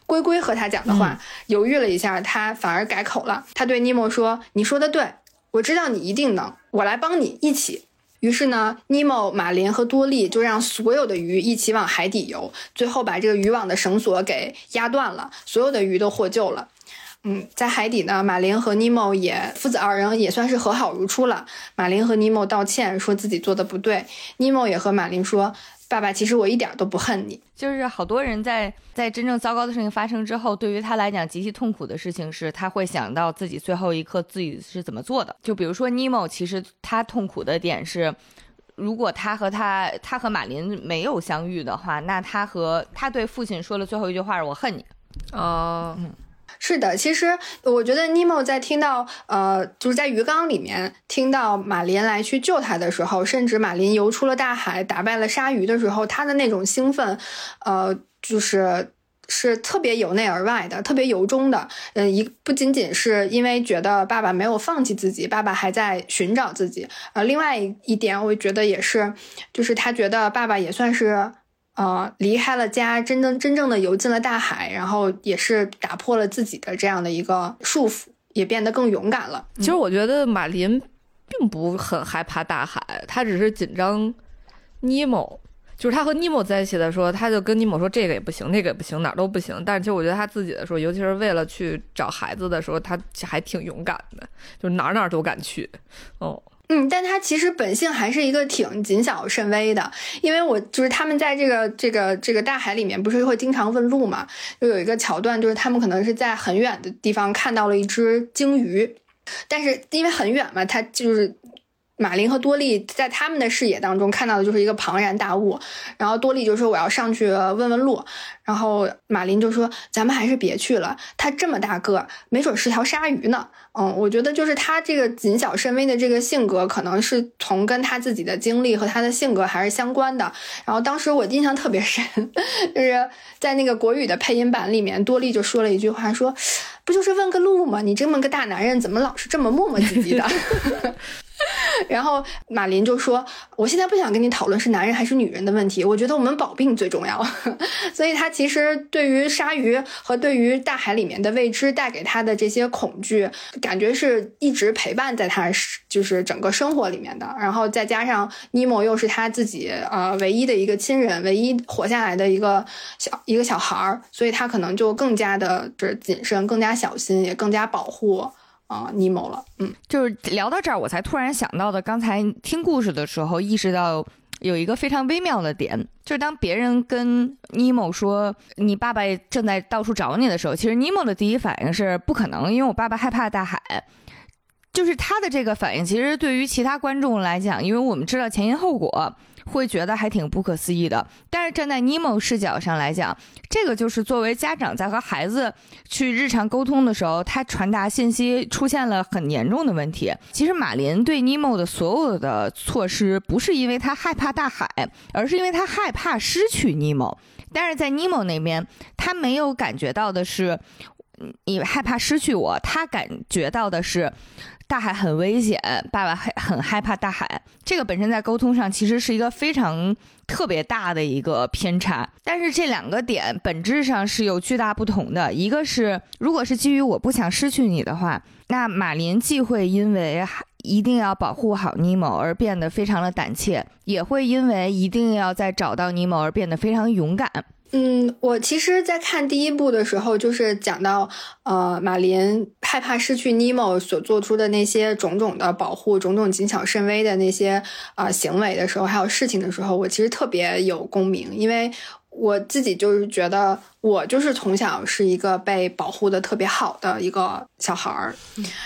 龟龟和他讲的话，犹豫了一下，他反而改口了。他对尼莫说：“你说的对，我知道你一定能，我来帮你一起。”于是呢，尼莫、马林和多利就让所有的鱼一起往海底游，最后把这个渔网的绳索给压断了，所有的鱼都获救了。嗯，在海底呢，马林和尼莫也父子二人也算是和好如初了。马林和尼莫道歉，说自己做的不对。尼莫也和马林说。爸爸，其实我一点都不恨你。就是好多人在在真正糟糕的事情发生之后，对于他来讲极其痛苦的事情是，他会想到自己最后一刻自己是怎么做的。就比如说尼莫，其实他痛苦的点是，如果他和他他和马林没有相遇的话，那他和他对父亲说了最后一句话是“我恨你”。哦，嗯。是的，其实我觉得尼莫在听到呃，就是在鱼缸里面听到马林来去救他的时候，甚至马林游出了大海，打败了鲨鱼的时候，他的那种兴奋，呃，就是是特别由内而外的，特别由衷的。嗯，一不仅仅是因为觉得爸爸没有放弃自己，爸爸还在寻找自己。呃，另外一点，我觉得也是，就是他觉得爸爸也算是。呃，离开了家，真正真正的游进了大海，然后也是打破了自己的这样的一个束缚，也变得更勇敢了。其实我觉得马林并不很害怕大海，他只是紧张尼莫。就是他和尼莫在一起的时候，他就跟尼莫说这个也不行，那个也不行，哪儿都不行。但是其实我觉得他自己的时候，尤其是为了去找孩子的时候，他还挺勇敢的，就哪儿哪儿都敢去。哦。嗯，但他其实本性还是一个挺谨小慎微的，因为我就是他们在这个这个这个大海里面，不是会经常问路嘛？就有一个桥段，就是他们可能是在很远的地方看到了一只鲸鱼，但是因为很远嘛，他就是。马林和多利在他们的视野当中看到的就是一个庞然大物，然后多利就说我要上去问问路，然后马林就说咱们还是别去了，它这么大个，没准是条鲨鱼呢。嗯，我觉得就是他这个谨小慎微的这个性格，可能是从跟他自己的经历和他的性格还是相关的。然后当时我印象特别深，就是在那个国语的配音版里面，多莉就说了一句话，说不就是问个路吗？你这么个大男人，怎么老是这么磨磨唧唧的？然后马林就说：“我现在不想跟你讨论是男人还是女人的问题，我觉得我们保命最重要。”所以他其实对于鲨鱼和对于大海里面的未知带给他的这些恐惧，感觉是一直陪伴在他就是整个生活里面的。然后再加上尼莫又是他自己呃唯一的一个亲人，唯一活下来的一个小一个小孩儿，所以他可能就更加的就是谨慎，更加小心，也更加保护。啊，尼莫了，嗯，就是聊到这儿，我才突然想到的。刚才听故事的时候，意识到有一个非常微妙的点，就是当别人跟尼莫说你爸爸正在到处找你的时候，其实尼莫的第一反应是不可能，因为我爸爸害怕大海。就是他的这个反应，其实对于其他观众来讲，因为我们知道前因后果，会觉得还挺不可思议的。但是站在尼莫视角上来讲，这个就是作为家长在和孩子去日常沟通的时候，他传达信息出现了很严重的问题。其实马林对尼莫的所有的措施，不是因为他害怕大海，而是因为他害怕失去尼莫。但是在尼莫那边，他没有感觉到的是。你害怕失去我，他感觉到的是大海很危险，爸爸很很害怕大海。这个本身在沟通上其实是一个非常特别大的一个偏差，但是这两个点本质上是有巨大不同的。一个是，如果是基于我不想失去你的话，那马林既会因为一定要保护好尼莫而变得非常的胆怯，也会因为一定要再找到尼莫而变得非常勇敢。嗯，我其实，在看第一部的时候，就是讲到，呃，马林害怕失去尼莫所做出的那些种种的保护、种种谨小慎微的那些啊行为的时候，还有事情的时候，我其实特别有共鸣，因为我自己就是觉得，我就是从小是一个被保护的特别好的一个小孩儿，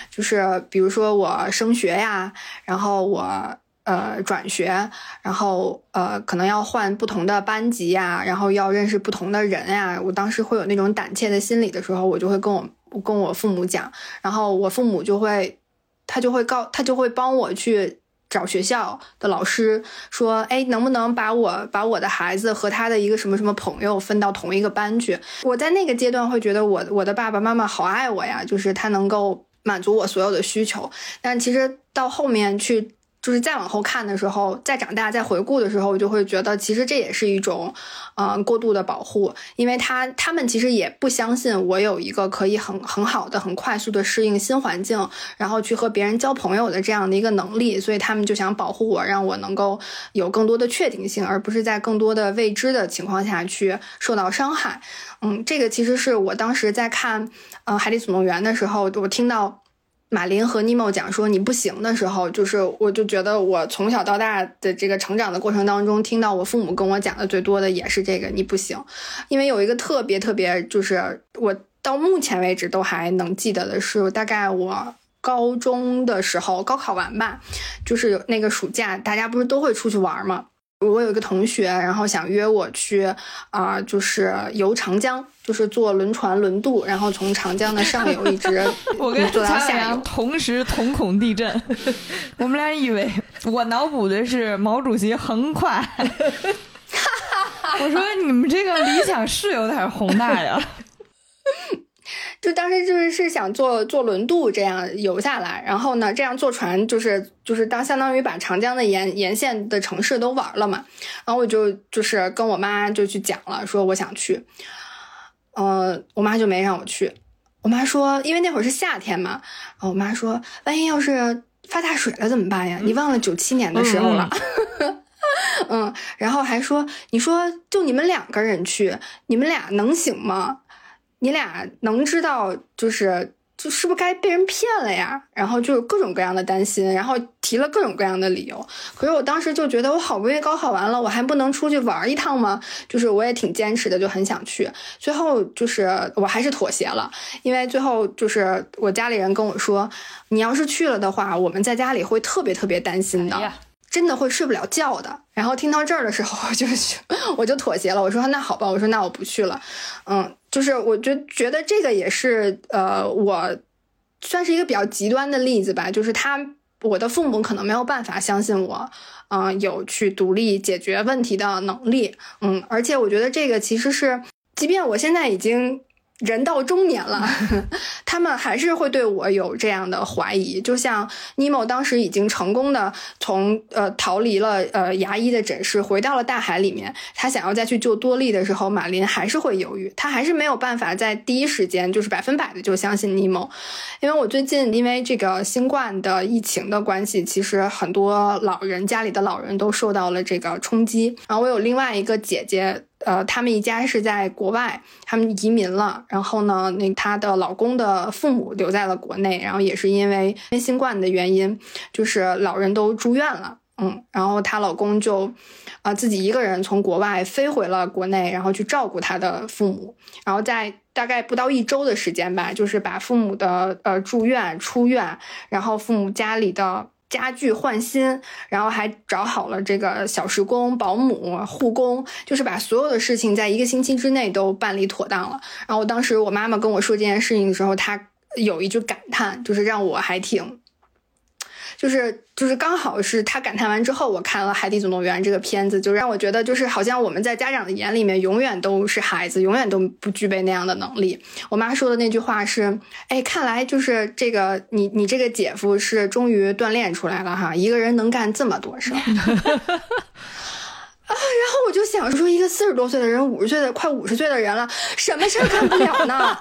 就是比如说我升学呀，然后我。呃，转学，然后呃，可能要换不同的班级呀，然后要认识不同的人呀。我当时会有那种胆怯的心理的时候，我就会跟我跟我父母讲，然后我父母就会，他就会告，他就会帮我去找学校的老师，说，哎，能不能把我把我的孩子和他的一个什么什么朋友分到同一个班去？我在那个阶段会觉得我我的爸爸妈妈好爱我呀，就是他能够满足我所有的需求。但其实到后面去。就是再往后看的时候，再长大再回顾的时候，我就会觉得其实这也是一种，嗯，过度的保护，因为他他们其实也不相信我有一个可以很很好的、很快速的适应新环境，然后去和别人交朋友的这样的一个能力，所以他们就想保护我，让我能够有更多的确定性，而不是在更多的未知的情况下去受到伤害。嗯，这个其实是我当时在看，嗯，《海底总动员》的时候，我听到。马林和尼莫讲说你不行的时候，就是我就觉得我从小到大的这个成长的过程当中，听到我父母跟我讲的最多的也是这个你不行。因为有一个特别特别，就是我到目前为止都还能记得的是，大概我高中的时候高考完吧，就是那个暑假，大家不是都会出去玩吗？我有一个同学，然后想约我去啊，就是游长江，就是坐轮船轮渡，然后从长江的上游一直 我跟坐到下游，同时瞳孔地震。我们俩以为我脑补的是毛主席横跨，我说你们这个理想是有点宏大呀。就当时就是是想坐坐轮渡这样游下来，然后呢，这样坐船就是就是当相当于把长江的沿沿线的城市都玩了嘛。然后我就就是跟我妈就去讲了，说我想去，呃，我妈就没让我去。我妈说，因为那会儿是夏天嘛，我妈说，万一要是发大水了怎么办呀？你忘了九七年的时候了。嗯，然后还说，你说就你们两个人去，你们俩能行吗？你俩能知道，就是就是不是该被人骗了呀？然后就是各种各样的担心，然后提了各种各样的理由。可是我当时就觉得，我好不容易高考完了，我还不能出去玩一趟吗？就是我也挺坚持的，就很想去。最后就是我还是妥协了，因为最后就是我家里人跟我说，你要是去了的话，我们在家里会特别特别担心的。真的会睡不了觉的。然后听到这儿的时候，我就 我就妥协了。我说那好吧，我说那我不去了。嗯，就是我觉觉得这个也是呃，我算是一个比较极端的例子吧。就是他我的父母可能没有办法相信我，嗯，有去独立解决问题的能力。嗯，而且我觉得这个其实是，即便我现在已经。人到中年了，他们还是会对我有这样的怀疑。就像尼莫当时已经成功的从呃逃离了呃牙医的诊室，回到了大海里面。他想要再去救多利的时候，马林还是会犹豫，他还是没有办法在第一时间就是百分百的就相信尼莫。因为我最近因为这个新冠的疫情的关系，其实很多老人家里的老人都受到了这个冲击。然后我有另外一个姐姐。呃，他们一家是在国外，他们移民了。然后呢，那她的老公的父母留在了国内。然后也是因为新冠的原因，就是老人都住院了。嗯，然后她老公就，啊，自己一个人从国外飞回了国内，然后去照顾她的父母，然后在大概不到一周的时间吧，就是把父母的呃住院、出院，然后父母家里的家具换新，然后还找好了这个小时工、保姆、护工，就是把所有的事情在一个星期之内都办理妥当了。然后当时我妈妈跟我说这件事情的时候，她有一句感叹，就是让我还挺。就是就是刚好是他感叹完之后，我看了《海底总动员》这个片子，就让我觉得就是好像我们在家长的眼里面永远都是孩子，永远都不具备那样的能力。我妈说的那句话是：“哎，看来就是这个你你这个姐夫是终于锻炼出来了哈，一个人能干这么多事儿。”啊，然后我就想说，一个四十多岁的人，五十岁的快五十岁的人了，什么事儿干不了呢？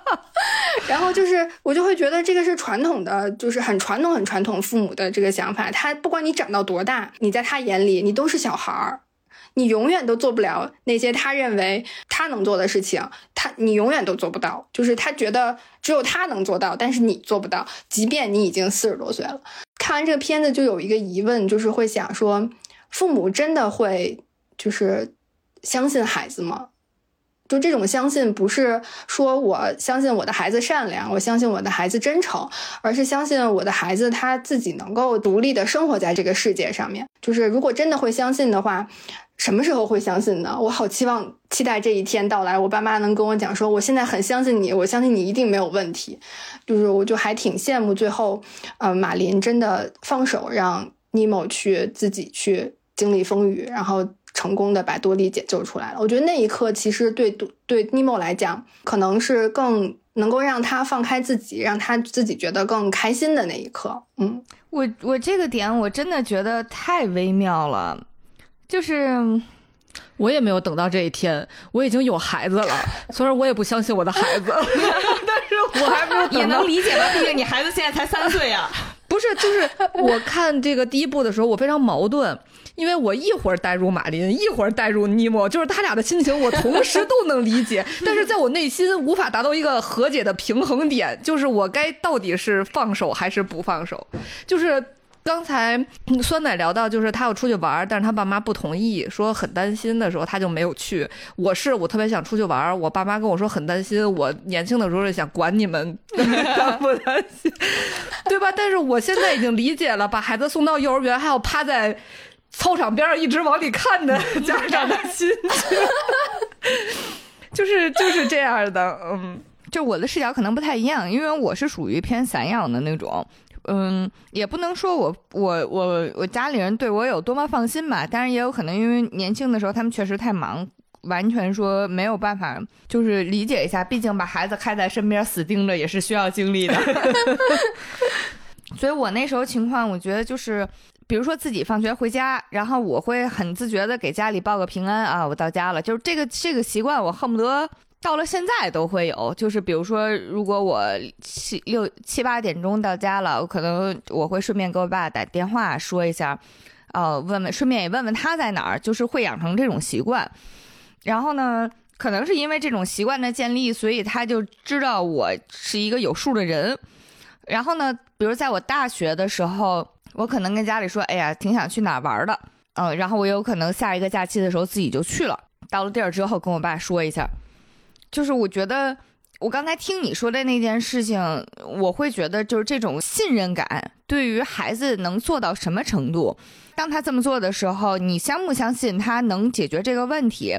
然后就是，我就会觉得这个是传统的，就是很传统、很传统父母的这个想法。他不管你长到多大，你在他眼里你都是小孩儿，你永远都做不了那些他认为他能做的事情，他你永远都做不到。就是他觉得只有他能做到，但是你做不到，即便你已经四十多岁了。看完这个片子，就有一个疑问，就是会想说。父母真的会就是相信孩子吗？就这种相信，不是说我相信我的孩子善良，我相信我的孩子真诚，而是相信我的孩子他自己能够独立的生活在这个世界上面。就是如果真的会相信的话，什么时候会相信呢？我好期望期待这一天到来，我爸妈能跟我讲说，我现在很相信你，我相信你一定没有问题。就是我就还挺羡慕最后，呃，马林真的放手让尼莫去自己去。经历风雨，然后成功的把多利解救出来了。我觉得那一刻其实对对尼莫来讲，可能是更能够让他放开自己，让他自己觉得更开心的那一刻。嗯，我我这个点我真的觉得太微妙了，就是我也没有等到这一天，我已经有孩子了，虽然我也不相信我的孩子，但是我还没有也能理解吧？毕竟你孩子现在才三岁啊。不是，就是我看这个第一部的时候，我非常矛盾。因为我一会儿带入马林，一会儿带入尼莫，就是他俩的心情，我同时都能理解，但是在我内心无法达到一个和解的平衡点，就是我该到底是放手还是不放手？就是刚才酸奶聊到，就是他要出去玩，但是他爸妈不同意，说很担心的时候，他就没有去。我是我特别想出去玩，我爸妈跟我说很担心，我年轻的时候是想管你们担不担心，对吧？但是我现在已经理解了，把孩子送到幼儿园还要趴在。操场边上一直往里看的 家长的心情，就是就是这样的。嗯，就我的视角可能不太一样，因为我是属于偏散养的那种。嗯，也不能说我我我我家里人对我有多么放心吧，但是也有可能因为年轻的时候他们确实太忙，完全说没有办法，就是理解一下。毕竟把孩子开在身边死盯着也是需要精力的。所以我那时候情况，我觉得就是。比如说自己放学回家，然后我会很自觉的给家里报个平安啊，我到家了。就是这个这个习惯，我恨不得到了现在都会有。就是比如说，如果我七六七八点钟到家了，我可能我会顺便给我爸打电话说一下，呃，问问，顺便也问问他在哪儿，就是会养成这种习惯。然后呢，可能是因为这种习惯的建立，所以他就知道我是一个有数的人。然后呢，比如在我大学的时候。我可能跟家里说，哎呀，挺想去哪玩的，嗯，然后我有可能下一个假期的时候自己就去了。到了地儿之后，跟我爸说一下，就是我觉得我刚才听你说的那件事情，我会觉得就是这种信任感对于孩子能做到什么程度？当他这么做的时候，你相不相信他能解决这个问题？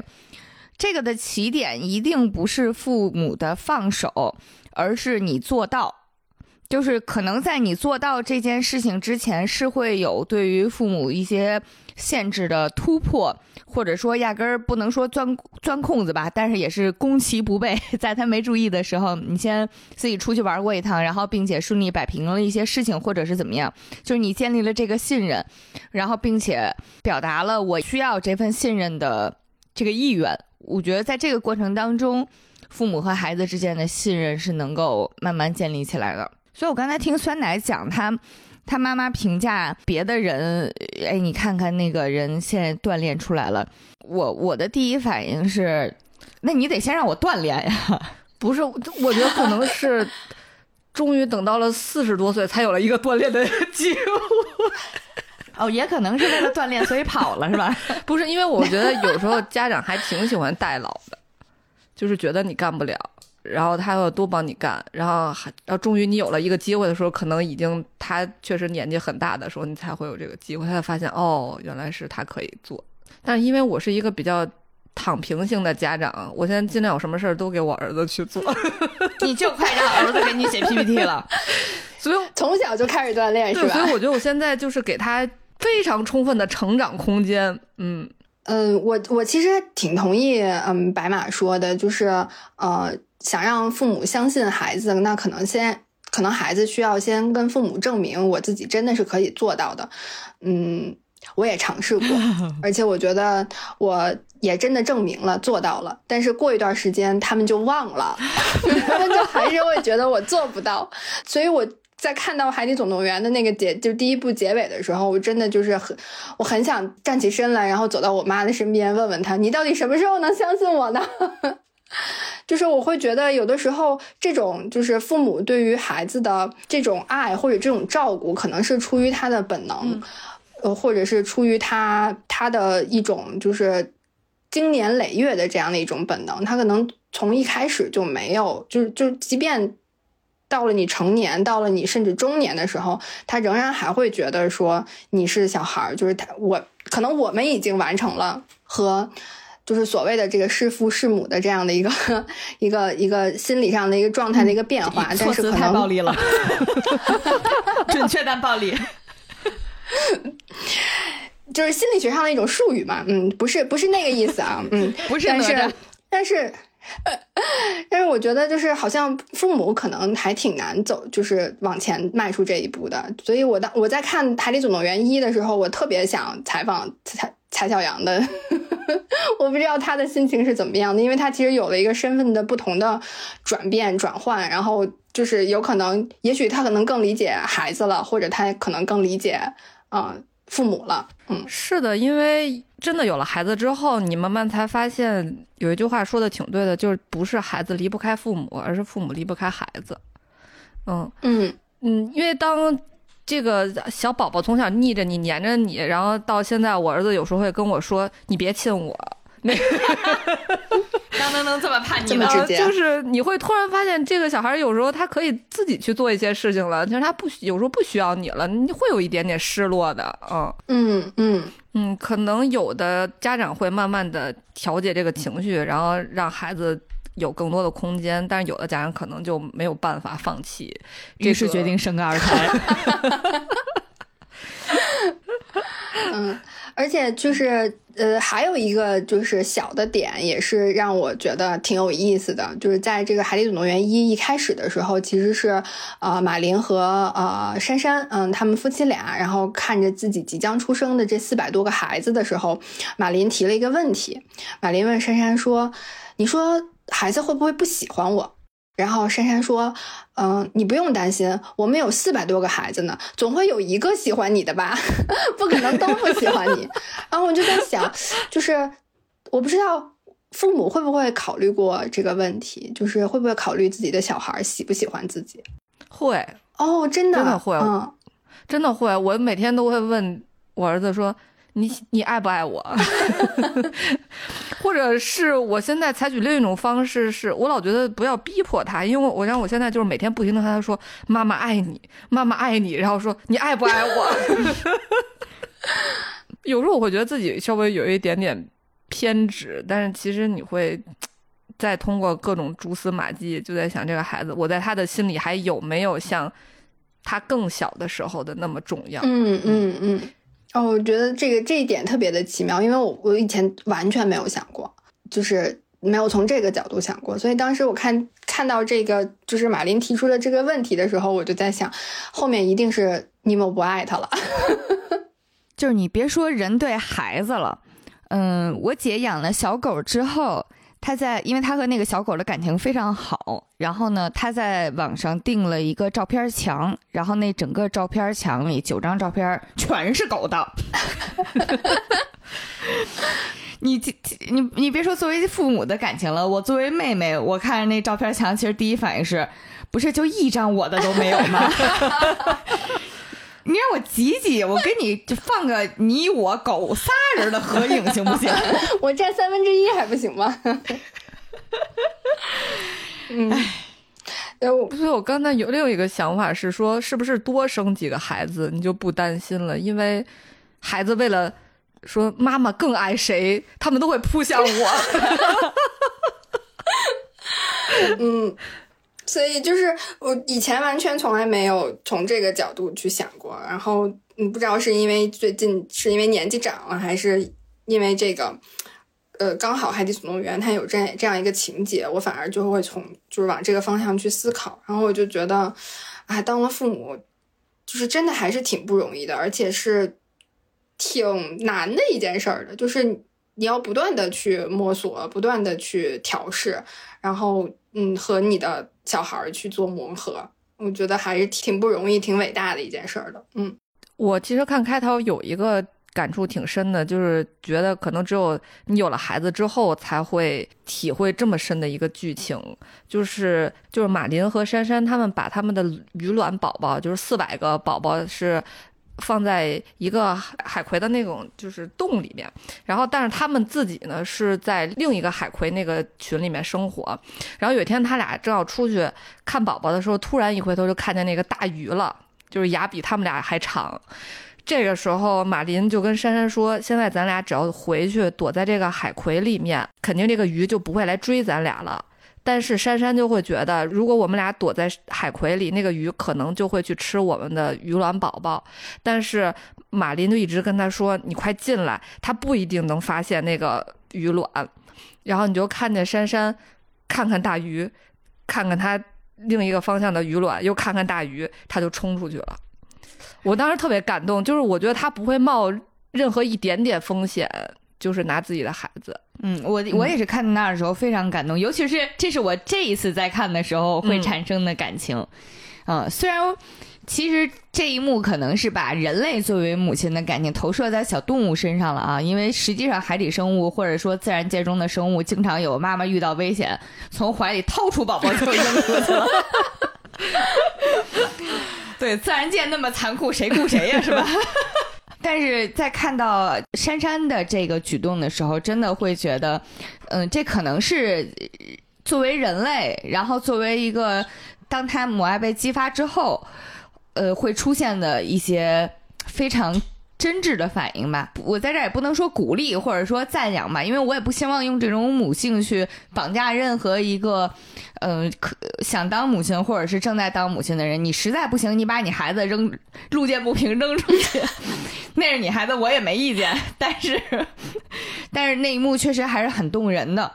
这个的起点一定不是父母的放手，而是你做到。就是可能在你做到这件事情之前，是会有对于父母一些限制的突破，或者说压根儿不能说钻钻空子吧，但是也是攻其不备，在他没注意的时候，你先自己出去玩过一趟，然后并且顺利摆平了一些事情，或者是怎么样，就是你建立了这个信任，然后并且表达了我需要这份信任的这个意愿。我觉得在这个过程当中，父母和孩子之间的信任是能够慢慢建立起来的。所以，我刚才听酸奶讲他，他妈妈评价别的人，哎，你看看那个人现在锻炼出来了。我我的第一反应是，那你得先让我锻炼呀。不是，我觉得可能是，终于等到了四十多岁才有了一个锻炼的机会。哦，也可能是为了锻炼，所以跑了是吧？不是，因为我觉得有时候家长还挺喜欢代劳的，就是觉得你干不了，然后他要多帮你干，然后还，然后终于你有了一个机会的时候，可能已经他确实年纪很大的时候，你才会有这个机会，他才发现哦，原来是他可以做。但是因为我是一个比较躺平性的家长，我现在尽量有什么事儿都给我儿子去做，你就快让儿子给你写 PPT 了。所以 从小就开始锻炼是，吧？所以我觉得我现在就是给他非常充分的成长空间。嗯，嗯，我我其实挺同意，嗯，白马说的，就是呃，想让父母相信孩子，那可能先，可能孩子需要先跟父母证明我自己真的是可以做到的。嗯，我也尝试过，而且我觉得我也真的证明了做到了。但是过一段时间他们就忘了，他们就还是会觉得我做不到，所以我。在看到《海底总动员》的那个结，就第一部结尾的时候，我真的就是很，我很想站起身来，然后走到我妈的身边，问问她：“你到底什么时候能相信我呢？” 就是我会觉得，有的时候这种就是父母对于孩子的这种爱或者这种照顾，可能是出于他的本能，呃，或者是出于他他的一种就是经年累月的这样的一种本能，他可能从一开始就没有，就是就即便。到了你成年，到了你甚至中年的时候，他仍然还会觉得说你是小孩儿，就是他我可能我们已经完成了和就是所谓的这个弑父弑母的这样的一个一个一个心理上的一个状态的一个变化，但是可能太暴力了，准确但暴力，就是心理学上的一种术语嘛，嗯，不是不是那个意思啊，嗯，不是，但是但是。但是我觉得，就是好像父母可能还挺难走，就是往前迈出这一步的。所以，我当我在看《海底总动员一》的时候，我特别想采访蔡蔡小阳的。我不知道他的心情是怎么样的，因为他其实有了一个身份的不同的转变转换，然后就是有可能，也许他可能更理解孩子了，或者他可能更理解啊父母了。嗯，是的，因为。真的有了孩子之后，你慢慢才发现有一句话说的挺对的，就是不是孩子离不开父母，而是父母离不开孩子。嗯嗯嗯，因为当这个小宝宝从小腻着你、黏着你，然后到现在，我儿子有时候会跟我说：“你别亲我。”那 当能能这么叛逆，这么直接，就是你会突然发现，这个小孩有时候他可以自己去做一些事情了，就是他不有时候不需要你了，你会有一点点失落的，嗯嗯嗯嗯，可能有的家长会慢慢的调节这个情绪，然后让孩子有更多的空间，但是有的家长可能就没有办法放弃，于是决定生个二胎。嗯。而且就是呃，还有一个就是小的点，也是让我觉得挺有意思的，就是在这个《海底总动员一》一开始的时候，其实是呃马林和呃珊珊，嗯，他们夫妻俩，然后看着自己即将出生的这四百多个孩子的时候，马林提了一个问题，马林问珊珊说：“你说孩子会不会不喜欢我？”然后珊珊说：“嗯，你不用担心，我们有四百多个孩子呢，总会有一个喜欢你的吧？不可能都不喜欢你。”然后我就在想，就是我不知道父母会不会考虑过这个问题，就是会不会考虑自己的小孩喜不喜欢自己？会哦，真的，真的会，嗯，真的会。我每天都会问我儿子说。你你爱不爱我？或者是我现在采取另一种方式，是我老觉得不要逼迫他，因为我让我现在就是每天不停的和他说“妈妈爱你，妈妈爱你”，然后说“你爱不爱我？” 有时候我会觉得自己稍微有一点点偏执，但是其实你会再通过各种蛛丝马迹，就在想这个孩子，我在他的心里还有没有像他更小的时候的那么重要？嗯嗯嗯。哦，我觉得这个这一点特别的奇妙，因为我我以前完全没有想过，就是没有从这个角度想过，所以当时我看看到这个就是马林提出的这个问题的时候，我就在想，后面一定是尼莫不爱他了。就是你别说人对孩子了，嗯，我姐养了小狗之后。他在，因为他和那个小狗的感情非常好，然后呢，他在网上订了一个照片墙，然后那整个照片墙里九张照片全是狗的。你你你别说作为父母的感情了，我作为妹妹，我看那照片墙，其实第一反应是不是就一张我的都没有吗？你让我挤挤，我给你就放个你我狗仨人的合影，行不行？我占三分之一还不行吗？嗯，哎，我所以，我刚才有另一个想法是说，是不是多生几个孩子，你就不担心了？因为孩子为了说妈妈更爱谁，他们都会扑向我。嗯，所以就是我以前完全从来没有从这个角度去想过，然后嗯，不知道是因为最近是因为年纪长了，还是因为这个，呃，刚好《海底总动员》它有这这样一个情节，我反而就会从就是往这个方向去思考，然后我就觉得，哎，当了父母，就是真的还是挺不容易的，而且是挺难的一件事儿的，就是你要不断的去摸索，不断的去调试，然后。嗯，和你的小孩去做磨合，我觉得还是挺不容易、挺伟大的一件事儿的。嗯，我其实看开头有一个感触挺深的，就是觉得可能只有你有了孩子之后才会体会这么深的一个剧情，就是就是马林和珊珊他们把他们的鱼卵宝宝，就是四百个宝宝是。放在一个海葵的那种就是洞里面，然后但是他们自己呢是在另一个海葵那个群里面生活，然后有一天他俩正要出去看宝宝的时候，突然一回头就看见那个大鱼了，就是牙比他们俩还长。这个时候马林就跟珊珊说：“现在咱俩只要回去躲在这个海葵里面，肯定这个鱼就不会来追咱俩了。”但是珊珊就会觉得，如果我们俩躲在海葵里，那个鱼可能就会去吃我们的鱼卵宝宝。但是马林就一直跟他说：“你快进来，他不一定能发现那个鱼卵。”然后你就看见珊珊看看大鱼，看看他另一个方向的鱼卵，又看看大鱼，他就冲出去了。我当时特别感动，就是我觉得他不会冒任何一点点风险。就是拿自己的孩子，嗯，我我也是看到那儿的时候非常感动，尤其是这是我这一次在看的时候会产生的感情，嗯，虽然其实这一幕可能是把人类作为母亲的感情投射在小动物身上了啊，因为实际上海底生物或者说自然界中的生物，经常有妈妈遇到危险从怀里掏出宝宝就扔出去了，对，自然界那么残酷，谁顾谁呀，是吧？但是在看到珊珊的这个举动的时候，真的会觉得，嗯，这可能是作为人类，然后作为一个，当他母爱被激发之后，呃，会出现的一些非常。真挚的反应吧，我在这儿也不能说鼓励或者说赞扬吧，因为我也不希望用这种母性去绑架任何一个，呃，可想当母亲或者是正在当母亲的人。你实在不行，你把你孩子扔路见不平扔出去，那是你孩子，我也没意见。但是，但是那一幕确实还是很动人的。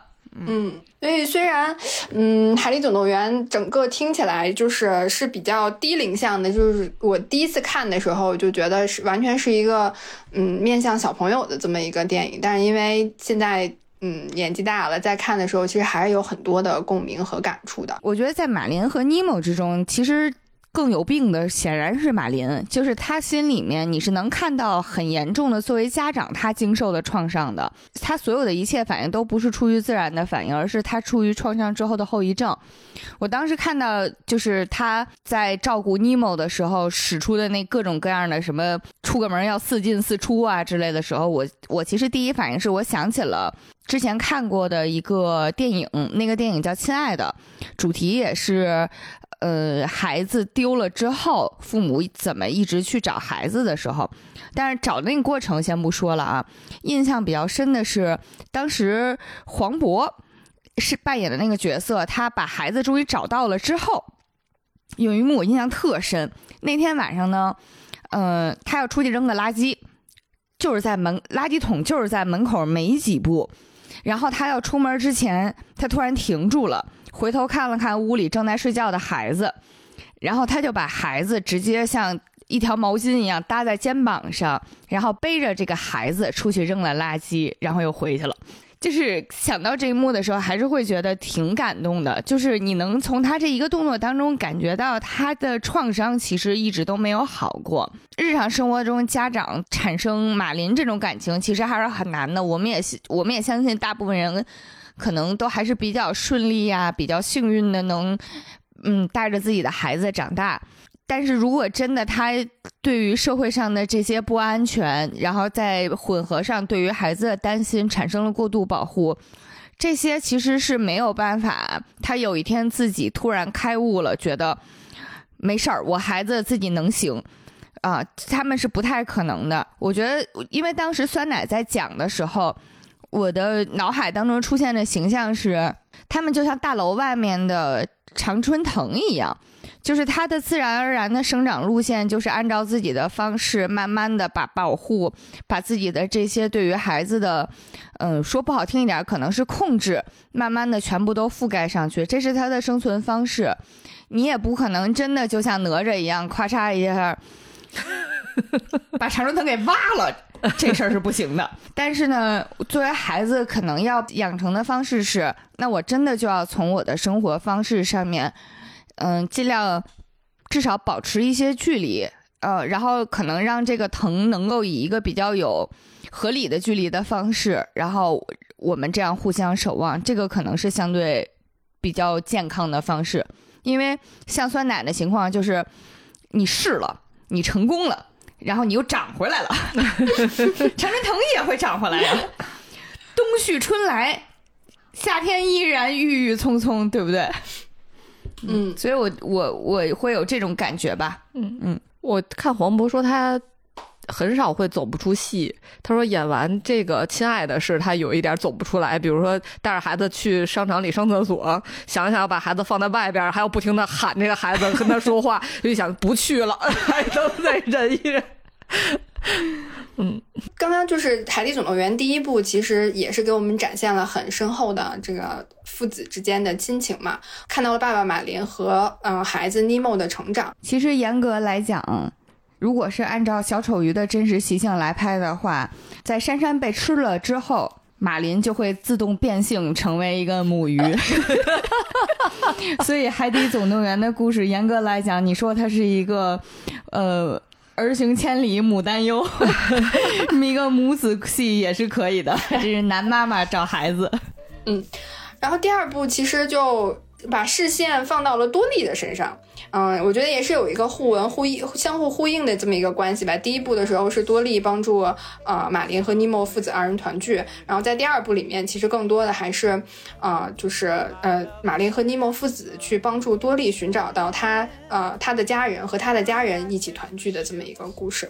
嗯，所以虽然，嗯，《海底总动员》整个听起来就是是比较低龄向的，就是我第一次看的时候就觉得是完全是一个，嗯，面向小朋友的这么一个电影。但是因为现在，嗯，年纪大了，在看的时候，其实还是有很多的共鸣和感触的。我觉得在马林和尼莫之中，其实。更有病的显然是马林，就是他心里面你是能看到很严重的作为家长他经受的创伤的，他所有的一切反应都不是出于自然的反应，而是他出于创伤之后的后遗症。我当时看到就是他在照顾尼莫的时候使出的那各种各样的什么出个门要四进四出啊之类的时候，我我其实第一反应是我想起了之前看过的一个电影，那个电影叫《亲爱的》，主题也是。呃，孩子丢了之后，父母怎么一直去找孩子的时候，但是找那个过程先不说了啊。印象比较深的是，当时黄渤是扮演的那个角色，他把孩子终于找到了之后，有一幕我印象特深。那天晚上呢，呃，他要出去扔个垃圾，就是在门垃圾桶就是在门口没几步，然后他要出门之前，他突然停住了。回头看了看屋里正在睡觉的孩子，然后他就把孩子直接像一条毛巾一样搭在肩膀上，然后背着这个孩子出去扔了垃圾，然后又回去了。就是想到这一幕的时候，还是会觉得挺感动的。就是你能从他这一个动作当中感觉到他的创伤其实一直都没有好过。日常生活中，家长产生马林这种感情其实还是很难的。我们也我们也相信大部分人。可能都还是比较顺利呀，比较幸运的，能，嗯，带着自己的孩子长大。但是如果真的他对于社会上的这些不安全，然后在混合上对于孩子的担心产生了过度保护，这些其实是没有办法。他有一天自己突然开悟了，觉得没事儿，我孩子自己能行啊，他们是不太可能的。我觉得，因为当时酸奶在讲的时候，我的脑海当中出现的形象是，他们就像大楼外面的常春藤一样。就是它的自然而然的生长路线，就是按照自己的方式，慢慢的把保护，把自己的这些对于孩子的，嗯，说不好听一点，可能是控制，慢慢的全部都覆盖上去，这是它的生存方式。你也不可能真的就像哪吒一样，咔嚓一下 把长春藤给挖了，这事儿是不行的。但是呢，作为孩子，可能要养成的方式是，那我真的就要从我的生活方式上面。嗯，尽量至少保持一些距离，呃，然后可能让这个疼能够以一个比较有合理的距离的方式，然后我们这样互相守望，这个可能是相对比较健康的方式。因为像酸奶的情况就是，你试了，你成功了，然后你又长回来了，常春藤也会长回来呀。冬去春来，夏天依然郁郁葱葱，对不对？嗯，所以我我我会有这种感觉吧。嗯嗯，我看黄渤说他很少会走不出戏。他说演完这个《亲爱的》是他有一点走不出来，比如说带着孩子去商场里上厕所，想想要把孩子放在外边，还要不停的喊这个孩子跟他说话，就想不去了，还能再忍一忍。嗯，刚刚就是《海底总动员》第一部，其实也是给我们展现了很深厚的这个父子之间的亲情嘛，看到了爸爸马林和嗯孩子尼莫的成长。其实严格来讲，如果是按照小丑鱼的真实习性来拍的话，在珊珊被吃了之后，马林就会自动变性成为一个母鱼。所以《海底总动员》的故事，严格来讲，你说它是一个，呃。儿行千里母担忧，这 么一个母子戏也是可以的。这是男妈妈找孩子，嗯，然后第二部其实就。把视线放到了多莉的身上，嗯，我觉得也是有一个互文互应、相互呼应的这么一个关系吧。第一部的时候是多莉帮助呃马林和尼莫父子二人团聚，然后在第二部里面，其实更多的还是呃就是呃马林和尼莫父子去帮助多莉寻找到他呃他的家人和他的家人一起团聚的这么一个故事。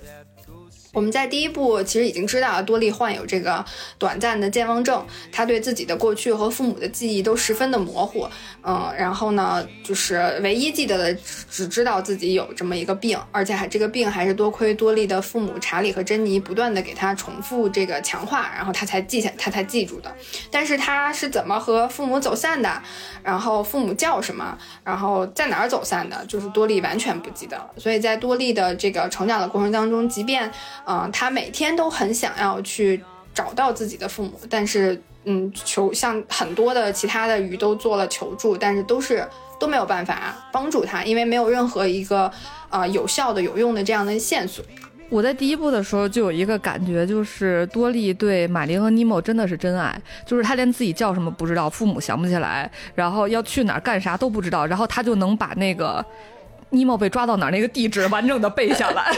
我们在第一部其实已经知道多莉患有这个短暂的健忘症，她对自己的过去和父母的记忆都十分的模糊，嗯，然后呢，就是唯一记得的只只知道自己有这么一个病，而且还这个病还是多亏多莉的父母查理和珍妮不断的给她重复这个强化，然后她才记下，她才记住的。但是她是怎么和父母走散的，然后父母叫什么，然后在哪儿走散的，就是多莉完全不记得。所以在多莉的这个成长的过程当中，即便嗯，他每天都很想要去找到自己的父母，但是，嗯，求像很多的其他的鱼都做了求助，但是都是都没有办法帮助他，因为没有任何一个啊有效的、有用的这样的线索。我在第一部的时候就有一个感觉，就是多利对马林和尼莫真的是真爱，就是他连自己叫什么不知道，父母想不起来，然后要去哪儿干啥都不知道，然后他就能把那个。尼莫被抓到哪儿？那个地址完整的背下来。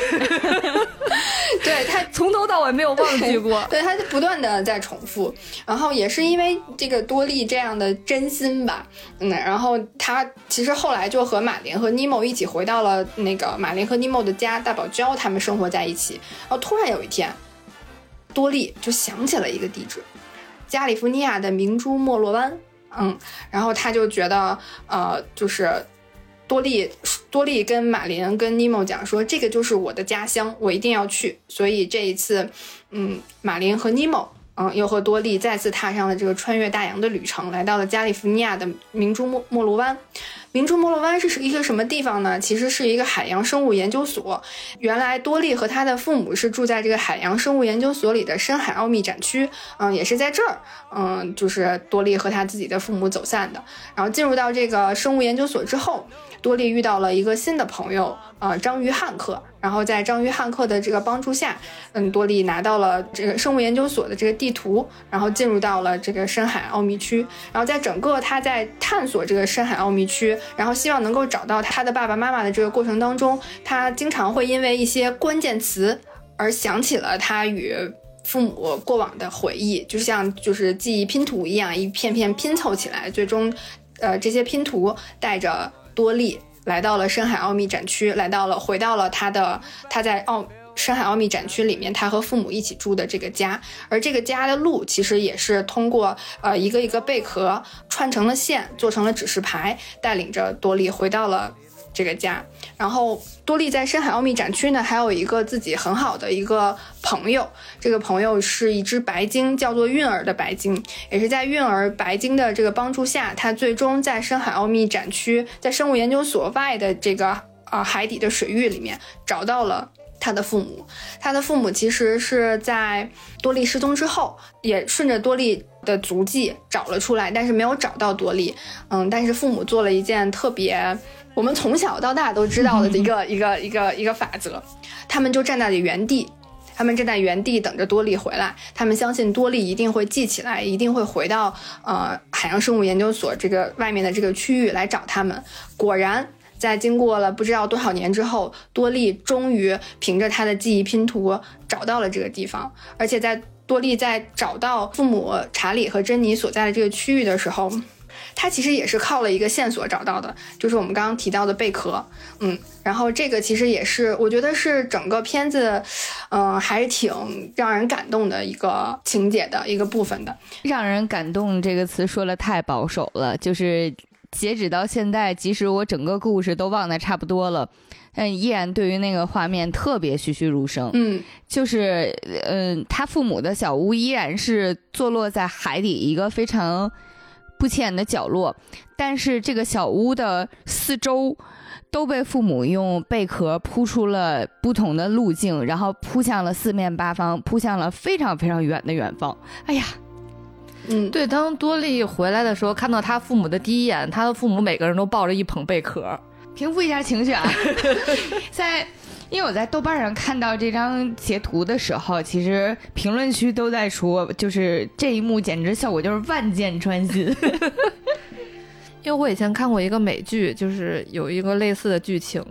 对他从头到尾没有忘记过。对他不断的在重复，然后也是因为这个多利这样的真心吧，嗯，然后他其实后来就和马林和尼莫一起回到了那个马林和尼莫的家，大堡礁，他们生活在一起。然后突然有一天，多利就想起了一个地址，加利福尼亚的明珠莫洛湾。嗯，然后他就觉得，呃，就是。多利多利跟马林跟尼莫讲说，这个就是我的家乡，我一定要去。所以这一次，嗯，马林和尼莫，嗯，又和多利再次踏上了这个穿越大洋的旅程，来到了加利福尼亚的明珠莫莫罗湾。明珠摩罗湾是一个什么地方呢？其实是一个海洋生物研究所。原来多利和他的父母是住在这个海洋生物研究所里的深海奥秘展区，嗯，也是在这儿，嗯，就是多利和他自己的父母走散的。然后进入到这个生物研究所之后。多利遇到了一个新的朋友，呃，章鱼汉克。然后在章鱼汉克的这个帮助下，嗯，多利拿到了这个生物研究所的这个地图，然后进入到了这个深海奥秘区。然后在整个他在探索这个深海奥秘区，然后希望能够找到他的爸爸妈妈的这个过程当中，他经常会因为一些关键词而想起了他与父母过往的回忆，就像就是记忆拼图一样，一片片拼凑起来，最终，呃，这些拼图带着多利。来到了深海奥秘展区，来到了回到了他的他在奥深海奥秘展区里面，他和父母一起住的这个家，而这个家的路其实也是通过呃一个一个贝壳串成了线，做成了指示牌，带领着多利回到了。这个家，然后多利在深海奥秘展区呢，还有一个自己很好的一个朋友，这个朋友是一只白鲸，叫做韵儿的白鲸，也是在韵儿白鲸的这个帮助下，他最终在深海奥秘展区，在生物研究所外的这个啊海底的水域里面找到了。他的父母，他的父母其实是在多利失踪之后，也顺着多利的足迹找了出来，但是没有找到多利。嗯，但是父母做了一件特别我们从小到大都知道的一个一个一个一个法则，他们就站在了原地，他们站在原地等着多利回来，他们相信多利一定会记起来，一定会回到呃海洋生物研究所这个外面的这个区域来找他们。果然。在经过了不知道多少年之后，多利终于凭着他的记忆拼图找到了这个地方。而且在多利在找到父母查理和珍妮所在的这个区域的时候，他其实也是靠了一个线索找到的，就是我们刚刚提到的贝壳。嗯，然后这个其实也是我觉得是整个片子，嗯，还是挺让人感动的一个情节的一个部分的。让人感动这个词说的太保守了，就是。截止到现在，即使我整个故事都忘得差不多了，但依然对于那个画面特别栩栩如生。嗯，就是，嗯，他父母的小屋依然是坐落在海底一个非常不起眼的角落，但是这个小屋的四周都被父母用贝壳铺出了不同的路径，然后铺向了四面八方，铺向了非常非常远的远方。哎呀！嗯，对，当多莉回来的时候，看到他父母的第一眼，他的父母每个人都抱着一捧贝壳，平复一下情绪啊。在，因为我在豆瓣上看到这张截图的时候，其实评论区都在说，就是这一幕简直效果就是万箭穿心。因为我以前看过一个美剧，就是有一个类似的剧情。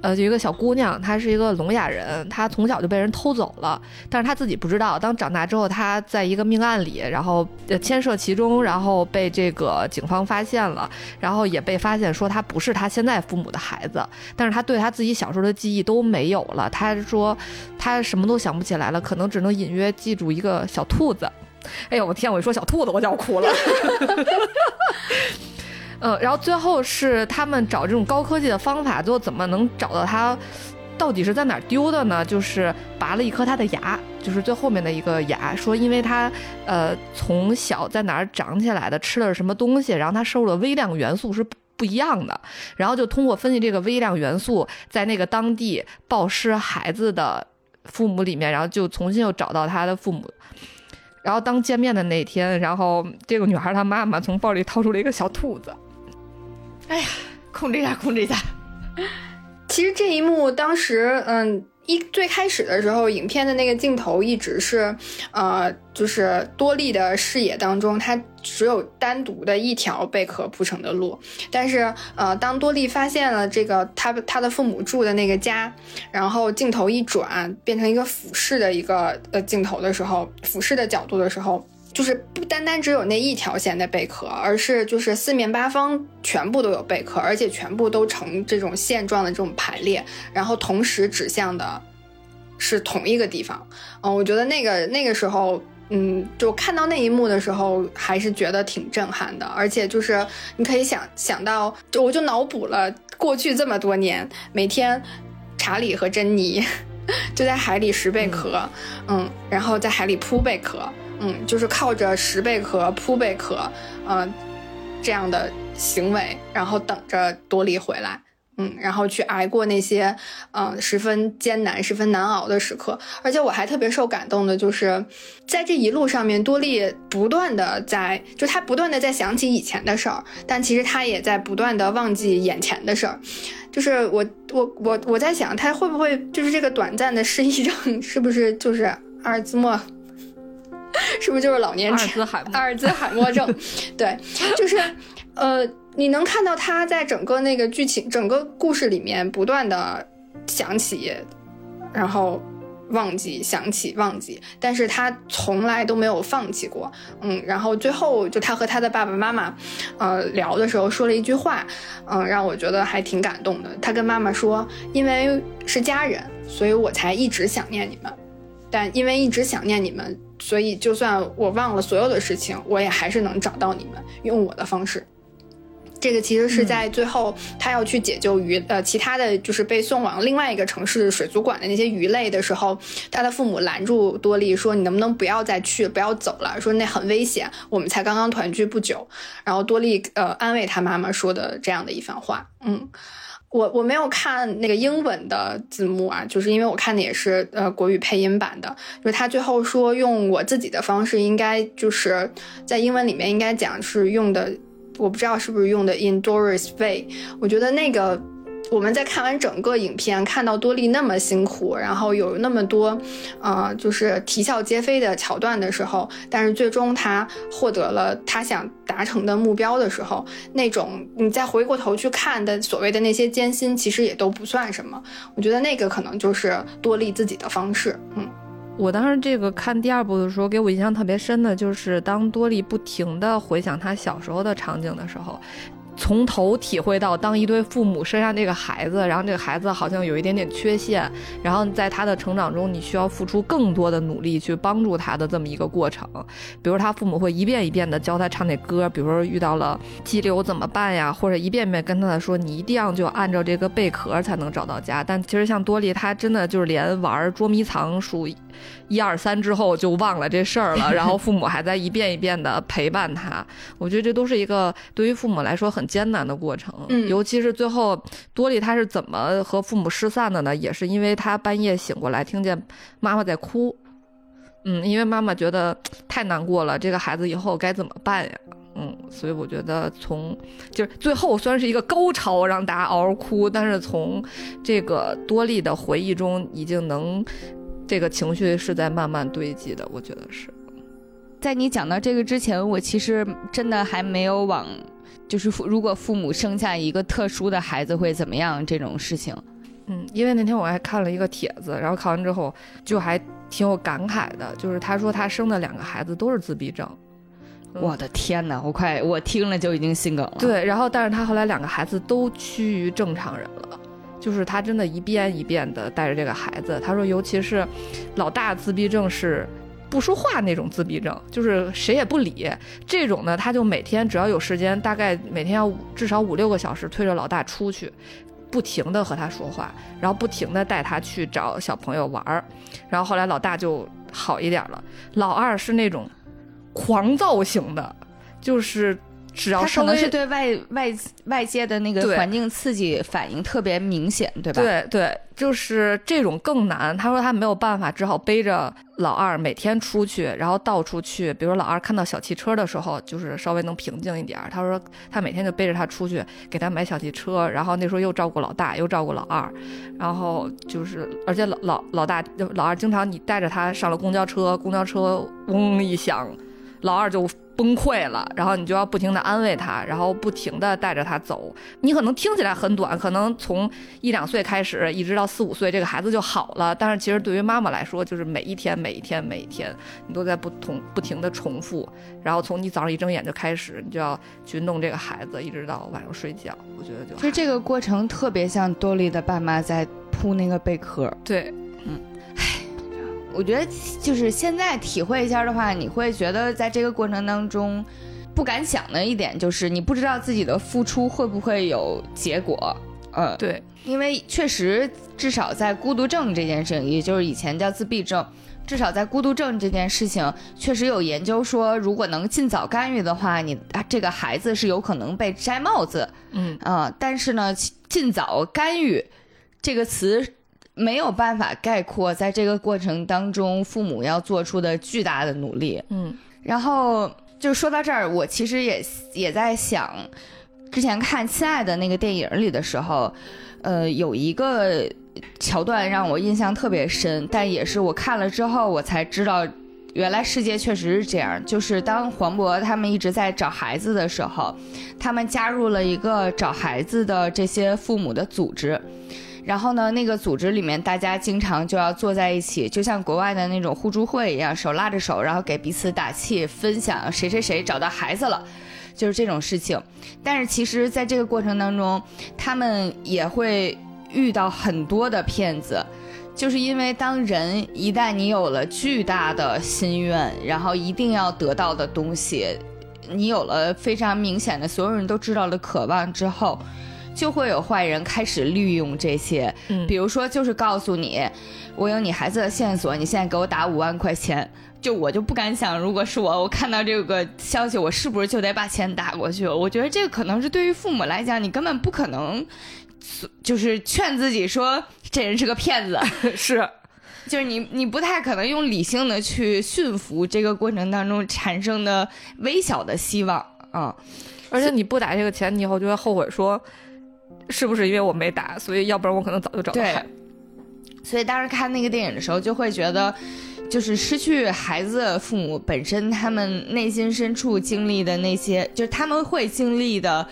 呃，就一个小姑娘，她是一个聋哑人，她从小就被人偷走了，但是她自己不知道。当长大之后，她在一个命案里，然后牵涉其中，然后被这个警方发现了，然后也被发现说她不是她现在父母的孩子，但是她对她自己小时候的记忆都没有了。她说她什么都想不起来了，可能只能隐约记住一个小兔子。哎呦，我天！我一说小兔子，我就要哭了。嗯，然后最后是他们找这种高科技的方法，最后怎么能找到他到底是在哪儿丢的呢？就是拔了一颗他的牙，就是最后面的一个牙，说因为他呃从小在哪儿长起来的，吃的是什么东西，然后他摄入的微量元素是不一样的，然后就通过分析这个微量元素，在那个当地暴尸孩子的父母里面，然后就重新又找到他的父母，然后当见面的那天，然后这个女孩她妈妈从包里掏出了一个小兔子。哎呀，控制一下，控制一下。其实这一幕当时，嗯，一最开始的时候，影片的那个镜头一直是，呃，就是多利的视野当中，它只有单独的一条贝壳铺成的路。但是，呃，当多利发现了这个他他的父母住的那个家，然后镜头一转，变成一个俯视的一个呃镜头的时候，俯视的角度的时候。就是不单单只有那一条线的贝壳，而是就是四面八方全部都有贝壳，而且全部都呈这种线状的这种排列，然后同时指向的是同一个地方。嗯，我觉得那个那个时候，嗯，就看到那一幕的时候，还是觉得挺震撼的。而且就是你可以想想到，就我就脑补了过去这么多年，每天查理和珍妮 就在海里拾贝壳，嗯，然后在海里铺贝壳。嗯，就是靠着拾贝壳、铺贝壳，嗯，这样的行为，然后等着多利回来。嗯，然后去挨过那些嗯十分艰难、十分难熬的时刻。而且我还特别受感动的，就是在这一路上面，多莉不断的在，就她不断的在想起以前的事儿，但其实她也在不断的忘记眼前的事儿。就是我我我我在想，她会不会就是这个短暂的失忆症，是不是就是阿尔兹默？是不是就是老年痴呆？阿尔兹海默症？对，就是，呃，你能看到他在整个那个剧情、整个故事里面不断的想起，然后忘记，想起，忘记，但是他从来都没有放弃过。嗯，然后最后就他和他的爸爸妈妈，呃，聊的时候说了一句话，嗯，让我觉得还挺感动的。他跟妈妈说：“因为是家人，所以我才一直想念你们。但因为一直想念你们。”所以，就算我忘了所有的事情，我也还是能找到你们，用我的方式。这个其实是在最后，他要去解救鱼，呃，其他的就是被送往另外一个城市水族馆的那些鱼类的时候，他的父母拦住多莉说：“你能不能不要再去，不要走了？说那很危险，我们才刚刚团聚不久。”然后多莉呃安慰他妈妈说的这样的一番话，嗯。我我没有看那个英文的字幕啊，就是因为我看的也是呃国语配音版的，就是他最后说用我自己的方式，应该就是在英文里面应该讲是用的，我不知道是不是用的 in Doris way，我觉得那个。我们在看完整个影片，看到多莉那么辛苦，然后有那么多，呃，就是啼笑皆非的桥段的时候，但是最终他获得了他想达成的目标的时候，那种你再回过头去看的所谓的那些艰辛，其实也都不算什么。我觉得那个可能就是多莉自己的方式。嗯，我当时这个看第二部的时候，给我印象特别深的就是当多莉不停的回想他小时候的场景的时候。从头体会到，当一对父母生下这个孩子，然后这个孩子好像有一点点缺陷，然后在他的成长中，你需要付出更多的努力去帮助他的这么一个过程。比如他父母会一遍一遍的教他唱那歌，比如说遇到了激流怎么办呀，或者一遍遍跟他说你一定要就按照这个贝壳才能找到家。但其实像多莉，他真的就是连玩捉迷藏数一二三之后就忘了这事儿了，然后父母还在一遍一遍的陪伴他。我觉得这都是一个对于父母来说很。艰难的过程，嗯，尤其是最后多莉她是怎么和父母失散的呢？也是因为她半夜醒过来，听见妈妈在哭，嗯，因为妈妈觉得太难过了，这个孩子以后该怎么办呀？嗯，所以我觉得从就是最后虽然是一个高潮，让大家嗷嗷哭，但是从这个多莉的回忆中，已经能这个情绪是在慢慢堆积的，我觉得是在你讲到这个之前，我其实真的还没有往。就是父如果父母生下一个特殊的孩子会怎么样这种事情，嗯，因为那天我还看了一个帖子，然后看完之后就还挺有感慨的，就是他说他生的两个孩子都是自闭症，我的天哪，我快我听了就已经心梗了。对，然后但是他后来两个孩子都趋于正常人了，就是他真的一遍一遍的带着这个孩子，他说尤其是老大自闭症是。不说话那种自闭症，就是谁也不理这种呢，他就每天只要有时间，大概每天要至少五六个小时推着老大出去，不停的和他说话，然后不停的带他去找小朋友玩儿，然后后来老大就好一点了。老二是那种狂躁型的，就是只要可能是对外外外界的那个环境刺激反应特别明显，对吧？对对。就是这种更难。他说他没有办法，只好背着老二每天出去，然后到处去。比如老二看到小汽车的时候，就是稍微能平静一点。他说他每天就背着他出去，给他买小汽车。然后那时候又照顾老大，又照顾老二。然后就是，而且老老老大老二经常你带着他上了公交车，公交车嗡一响，老二就。崩溃了，然后你就要不停的安慰他，然后不停的带着他走。你可能听起来很短，可能从一两岁开始，一直到四五岁，这个孩子就好了。但是其实对于妈妈来说，就是每一天、每一天、每一天，你都在不同不停的重复。然后从你早上一睁眼就开始，你就要去弄这个孩子，一直到晚上睡觉。我觉得就其实这个过程特别像多莉的爸妈在铺那个贝壳。对，嗯。我觉得就是现在体会一下的话，你会觉得在这个过程当中，不敢想的一点就是你不知道自己的付出会不会有结果。呃，对，因为确实至少在孤独症这件事情，也就是以前叫自闭症，至少在孤独症这件事情，确实有研究说，如果能尽早干预的话，你这个孩子是有可能被摘帽子。嗯啊、但是呢，尽早干预这个词没有办法概括在这个过程当中父母要做出的巨大的努力。嗯然后就说到这儿，我其实也也在想，之前看《亲爱的》那个电影里的时候，呃，有一个桥段让我印象特别深，但也是我看了之后我才知道，原来世界确实是这样。就是当黄渤他们一直在找孩子的时候，他们加入了一个找孩子的这些父母的组织。然后呢，那个组织里面，大家经常就要坐在一起，就像国外的那种互助会一样，手拉着手，然后给彼此打气，分享谁谁谁找到孩子了，就是这种事情。但是其实，在这个过程当中，他们也会遇到很多的骗子，就是因为当人一旦你有了巨大的心愿，然后一定要得到的东西，你有了非常明显的所有人都知道的渴望之后。就会有坏人开始利用这些，嗯比如说就是告诉你，我有你孩子的线索，你现在给我打五万块钱。就我就不敢想，如果是我，我看到这个消息，我是不是就得把钱打过去？我觉得这个可能是对于父母来讲，你根本不可能，就是劝自己说这人是个骗子，是就是你你不太可能用理性的去驯服这个过程当中产生的微小的希望啊。而且你不打这个钱，你以后就会后悔说，是不是因为我没打，所以要不然我可能早就找到对。所以当时看那个电影的时候，就会觉得，就是失去孩子的父母本身，他们内心深处经历的那些，就是他们会经历的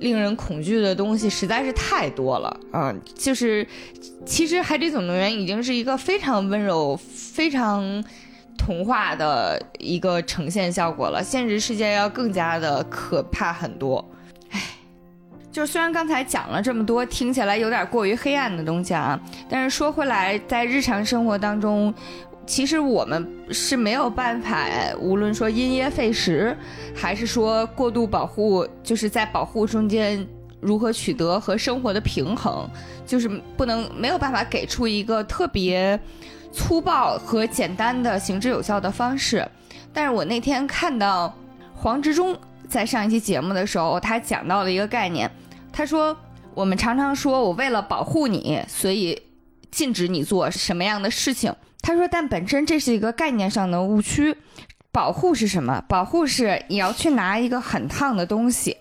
令人恐惧的东西，实在是太多了。嗯，就是其实《海底总动员》已经是一个非常温柔、非常童话的一个呈现效果了，现实世界要更加的可怕很多。就是虽然刚才讲了这么多，听起来有点过于黑暗的东西啊，但是说回来，在日常生活当中，其实我们是没有办法，无论说因噎废食，还是说过度保护，就是在保护中间如何取得和生活的平衡，就是不能没有办法给出一个特别粗暴和简单的行之有效的方式。但是我那天看到黄执中在上一期节目的时候，他讲到了一个概念，他说我们常常说我为了保护你，所以禁止你做什么样的事情。他说，但本身这是一个概念上的误区。保护是什么？保护是你要去拿一个很烫的东西，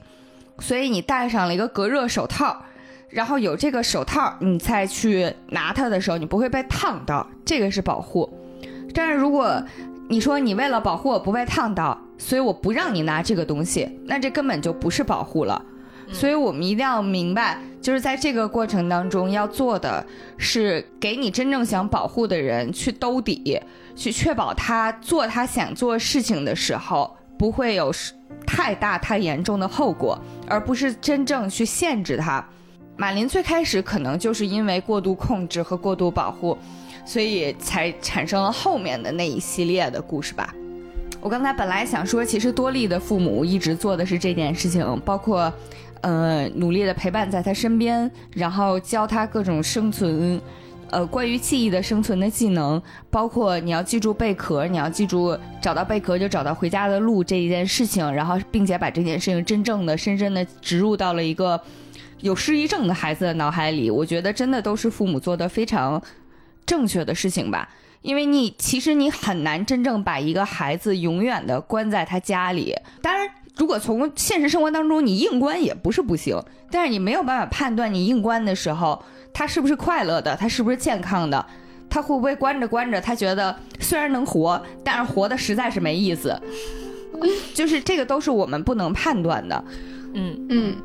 所以你戴上了一个隔热手套，然后有这个手套，你再去拿它的时候，你不会被烫到，这个是保护。但是如果你说你为了保护我不被烫到，所以我不让你拿这个东西，那这根本就不是保护了。所以我们一定要明白，就是在这个过程当中要做的是给你真正想保护的人去兜底，去确保他做他想做事情的时候不会有太大太严重的后果，而不是真正去限制他。马林最开始可能就是因为过度控制和过度保护，所以才产生了后面的那一系列的故事吧。我刚才本来想说，其实多莉的父母一直做的是这件事情，包括，呃，努力的陪伴在他身边，然后教他各种生存，呃，关于记忆的生存的技能，包括你要记住贝壳，你要记住找到贝壳就找到回家的路这一件事情，然后并且把这件事情真正的、深深的植入到了一个有失忆症的孩子的脑海里。我觉得真的都是父母做的非常正确的事情吧。因为你其实你很难真正把一个孩子永远的关在他家里。当然，如果从现实生活当中你硬关也不是不行，但是你没有办法判断你硬关的时候他是不是快乐的，他是不是健康的，他会不会关着关着他觉得虽然能活，但是活的实在是没意思。就是这个都是我们不能判断的。嗯嗯，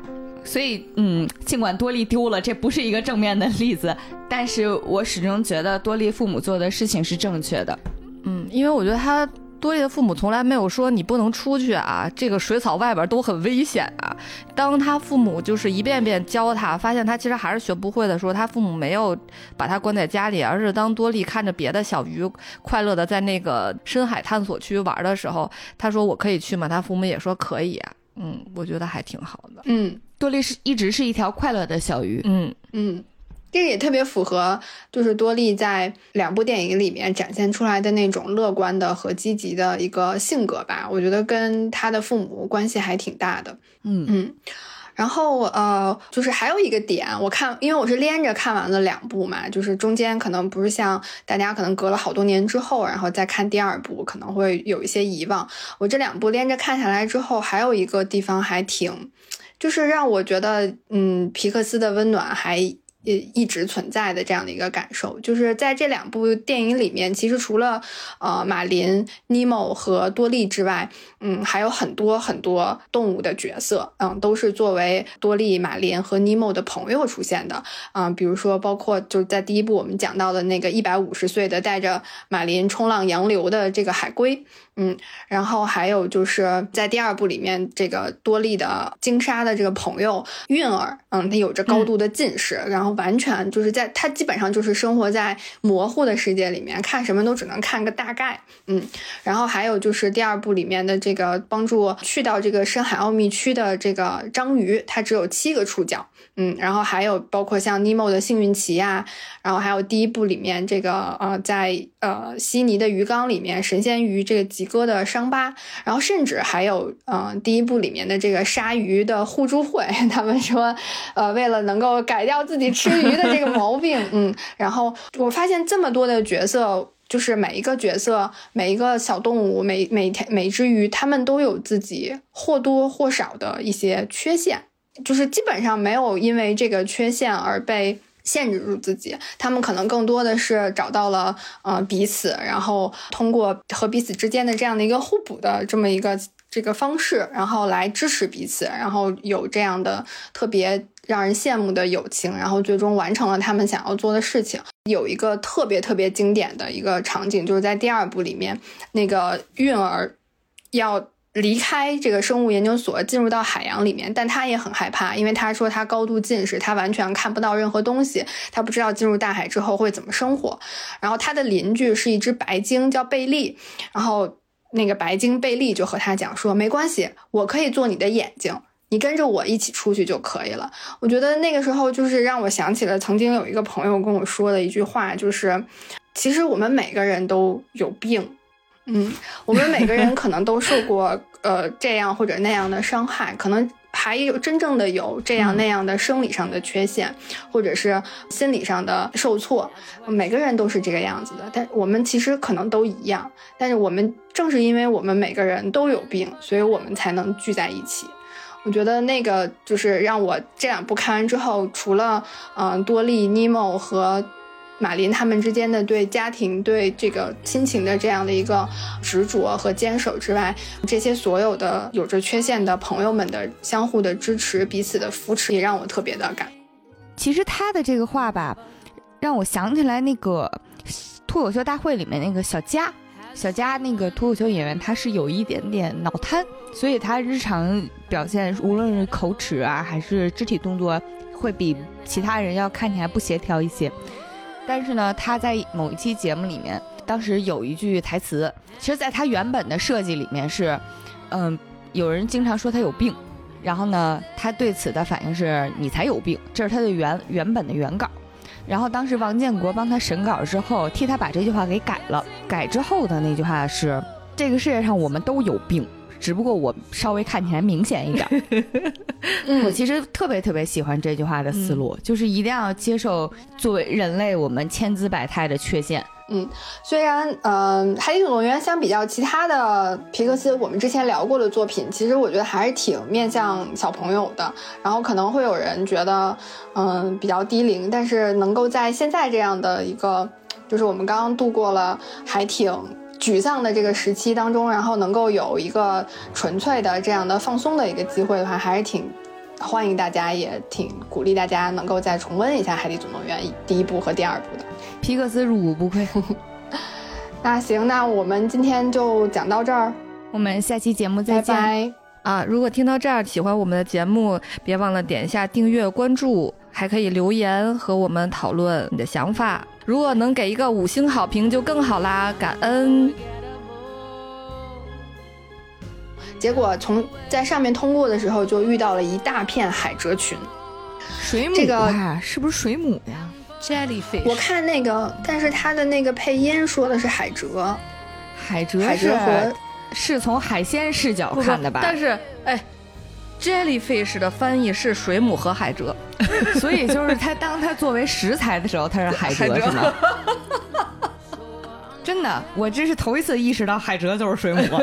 所以，嗯，尽管多利丢了，这不是一个正面的例子，但是我始终觉得多利父母做的事情是正确的。嗯，因为我觉得他多莉的父母从来没有说你不能出去啊，这个水草外边都很危险啊。当他父母就是一遍遍教他，发现他其实还是学不会的时候，他父母没有把他关在家里，而是当多莉看着别的小鱼快乐的在那个深海探索区玩的时候，他说我可以去吗？他父母也说可以啊。嗯，我觉得还挺好的。嗯多莉是一直是一条快乐的小鱼。嗯嗯，这个也特别符合，就是多莉在两部电影里面展现出来的那种乐观的和积极的一个性格吧。我觉得跟他的父母关系还挺大的。嗯嗯。然后呃，就是还有一个点，我看，因为我是连着看完了两部嘛，就是中间可能不是像大家可能隔了好多年之后，然后再看第二部，可能会有一些遗忘。我这两部连着看下来之后，还有一个地方还挺，就是让我觉得，嗯，皮克斯的温暖还。也一直存在的这样的一个感受，就是在这两部电影里面，其实除了呃马林、尼莫和多利之外，嗯，还有很多很多动物的角色，嗯，都是作为多利、马林和尼莫的朋友出现的，啊，比如说包括就是在第一部我们讲到的那个一百五十岁的带着马林冲浪洋流的这个海龟。嗯，然后还有就是在第二部里面，这个多利的鲸鲨的这个朋友韵儿，嗯，他有着高度的近视，然后完全就是在他基本上就是生活在模糊的世界里面，看什么都只能看个大概。嗯，然后还有就是第二部里面的这个帮助去到这个深海奥秘区的这个章鱼，它只有七个触角。嗯，然后还有包括像尼莫的幸运旗呀，然后还有第一部里面这个呃，在呃悉尼的鱼缸里面神仙鱼这个吉哥的伤疤，然后甚至还有嗯第一部里面的这个鲨鱼的互助会，他们说呃为了能够改掉自己吃吃鱼的这个毛病，嗯，然后我发现这么多的角色，就是每一个角色每一个小动物每每天每只鱼，他们都有自己或多或少的一些缺陷。就是基本上没有因为这个缺陷而被限制住自己，他们可能更多的是找到了呃彼此，然后通过和彼此之间的这样的一个互补的这么一个这个方式，然后来支持彼此，然后有这样的特别让人羡慕的友情，然后最终完成了他们想要做的事情。有一个特别特别经典的一个场景，就是在第二部里面，那个韵儿要。离开这个生物研究所，进入到海洋里面，但他也很害怕，因为他说他高度近视，他完全看不到任何东西，他不知道进入大海之后会怎么生活。然后他的邻居是一只白鲸，叫贝利。然后那个白鲸贝利就和他讲说：“没关系，我可以做你的眼睛，你跟着我一起出去就可以了。”我觉得那个时候就是让我想起了曾经有一个朋友跟我说的一句话，就是其实我们每个人都有病。嗯，我们每个人 可能都受过呃这样或者那样的伤害，可能还有真正的有这样那样的生理上的缺陷，或者是心理上的受挫。每个人都是这个样子的，但我们其实可能都一样。但是我们正是因为我们每个人都有病，所以我们才能聚在一起。我觉得那个就是让我这两部看完之后，除了嗯多利、尼莫和。马林他们之间的对家庭、对这个亲情的这样的一个执着和坚守之外，这些所有的有着缺陷的朋友们的相互的支持、彼此的扶持，也让我特别的感。其实他的这个话吧，让我想起来那个脱口秀大会里面那个小佳，小佳那个脱口秀演员，他是有一点点脑瘫，所以他日常表现，无论是口齿啊，还是肢体动作，会比其他人要看起来不协调一些。但是呢，他在某一期节目里面，当时有一句台词，其实在他原本的设计里面是，嗯，有人经常说他有病，然后呢，他对此的反应是“你才有病”，这是他的原原本的原稿。然后当时王建国帮他审稿之后，替他把这句话给改了。改之后的那句话是：“这个世界上我们都有病。”只不过我稍微看起来明显一点，我其实特别特别喜欢这句话的思路，就是一定要接受作为人类我们千姿百态的缺陷。嗯，虽然嗯，《海底总动员》相比较其他的皮克斯，我们之前聊过的作品，其实我觉得还是挺面向小朋友的。然后可能会有人觉得嗯比较低龄，但是能够在现在这样的一个，就是我们刚刚度过了还挺。沮丧的这个时期当中，然后能够有一个纯粹的这样的放松的一个机会的话，还是挺欢迎大家，也挺鼓励大家能够再重温一下《海底总动员》第一部和第二部的。皮克斯入股不亏。那行，那我们今天就讲到这儿，我们下期节目再见。拜拜啊，如果听到这儿喜欢我们的节目，别忘了点一下订阅关注，还可以留言和我们讨论你的想法。如果能给一个五星好评就更好啦，感恩。结果从在上面通过的时候，就遇到了一大片海蜇群，水母这个是不是水母呀？jellyfish。我看那个，但是它的那个配音说的是海蜇，海蜇海蜇和是是从海鲜视角看的吧？但是，哎，jellyfish 的翻译是水母和海蜇。所以就是它当它作为食材的时候，它是海海蜇蜇是吗？真的，我这是头一次意识到海蜇就是水母。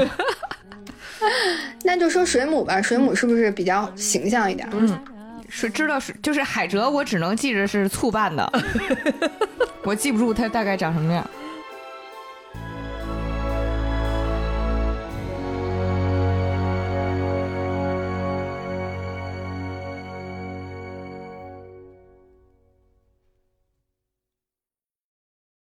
那就说水母吧，水母是不是比较形象一点？嗯，是知道是就是海蜇，我只能记着是醋拌的，我记不住它大概长什么样。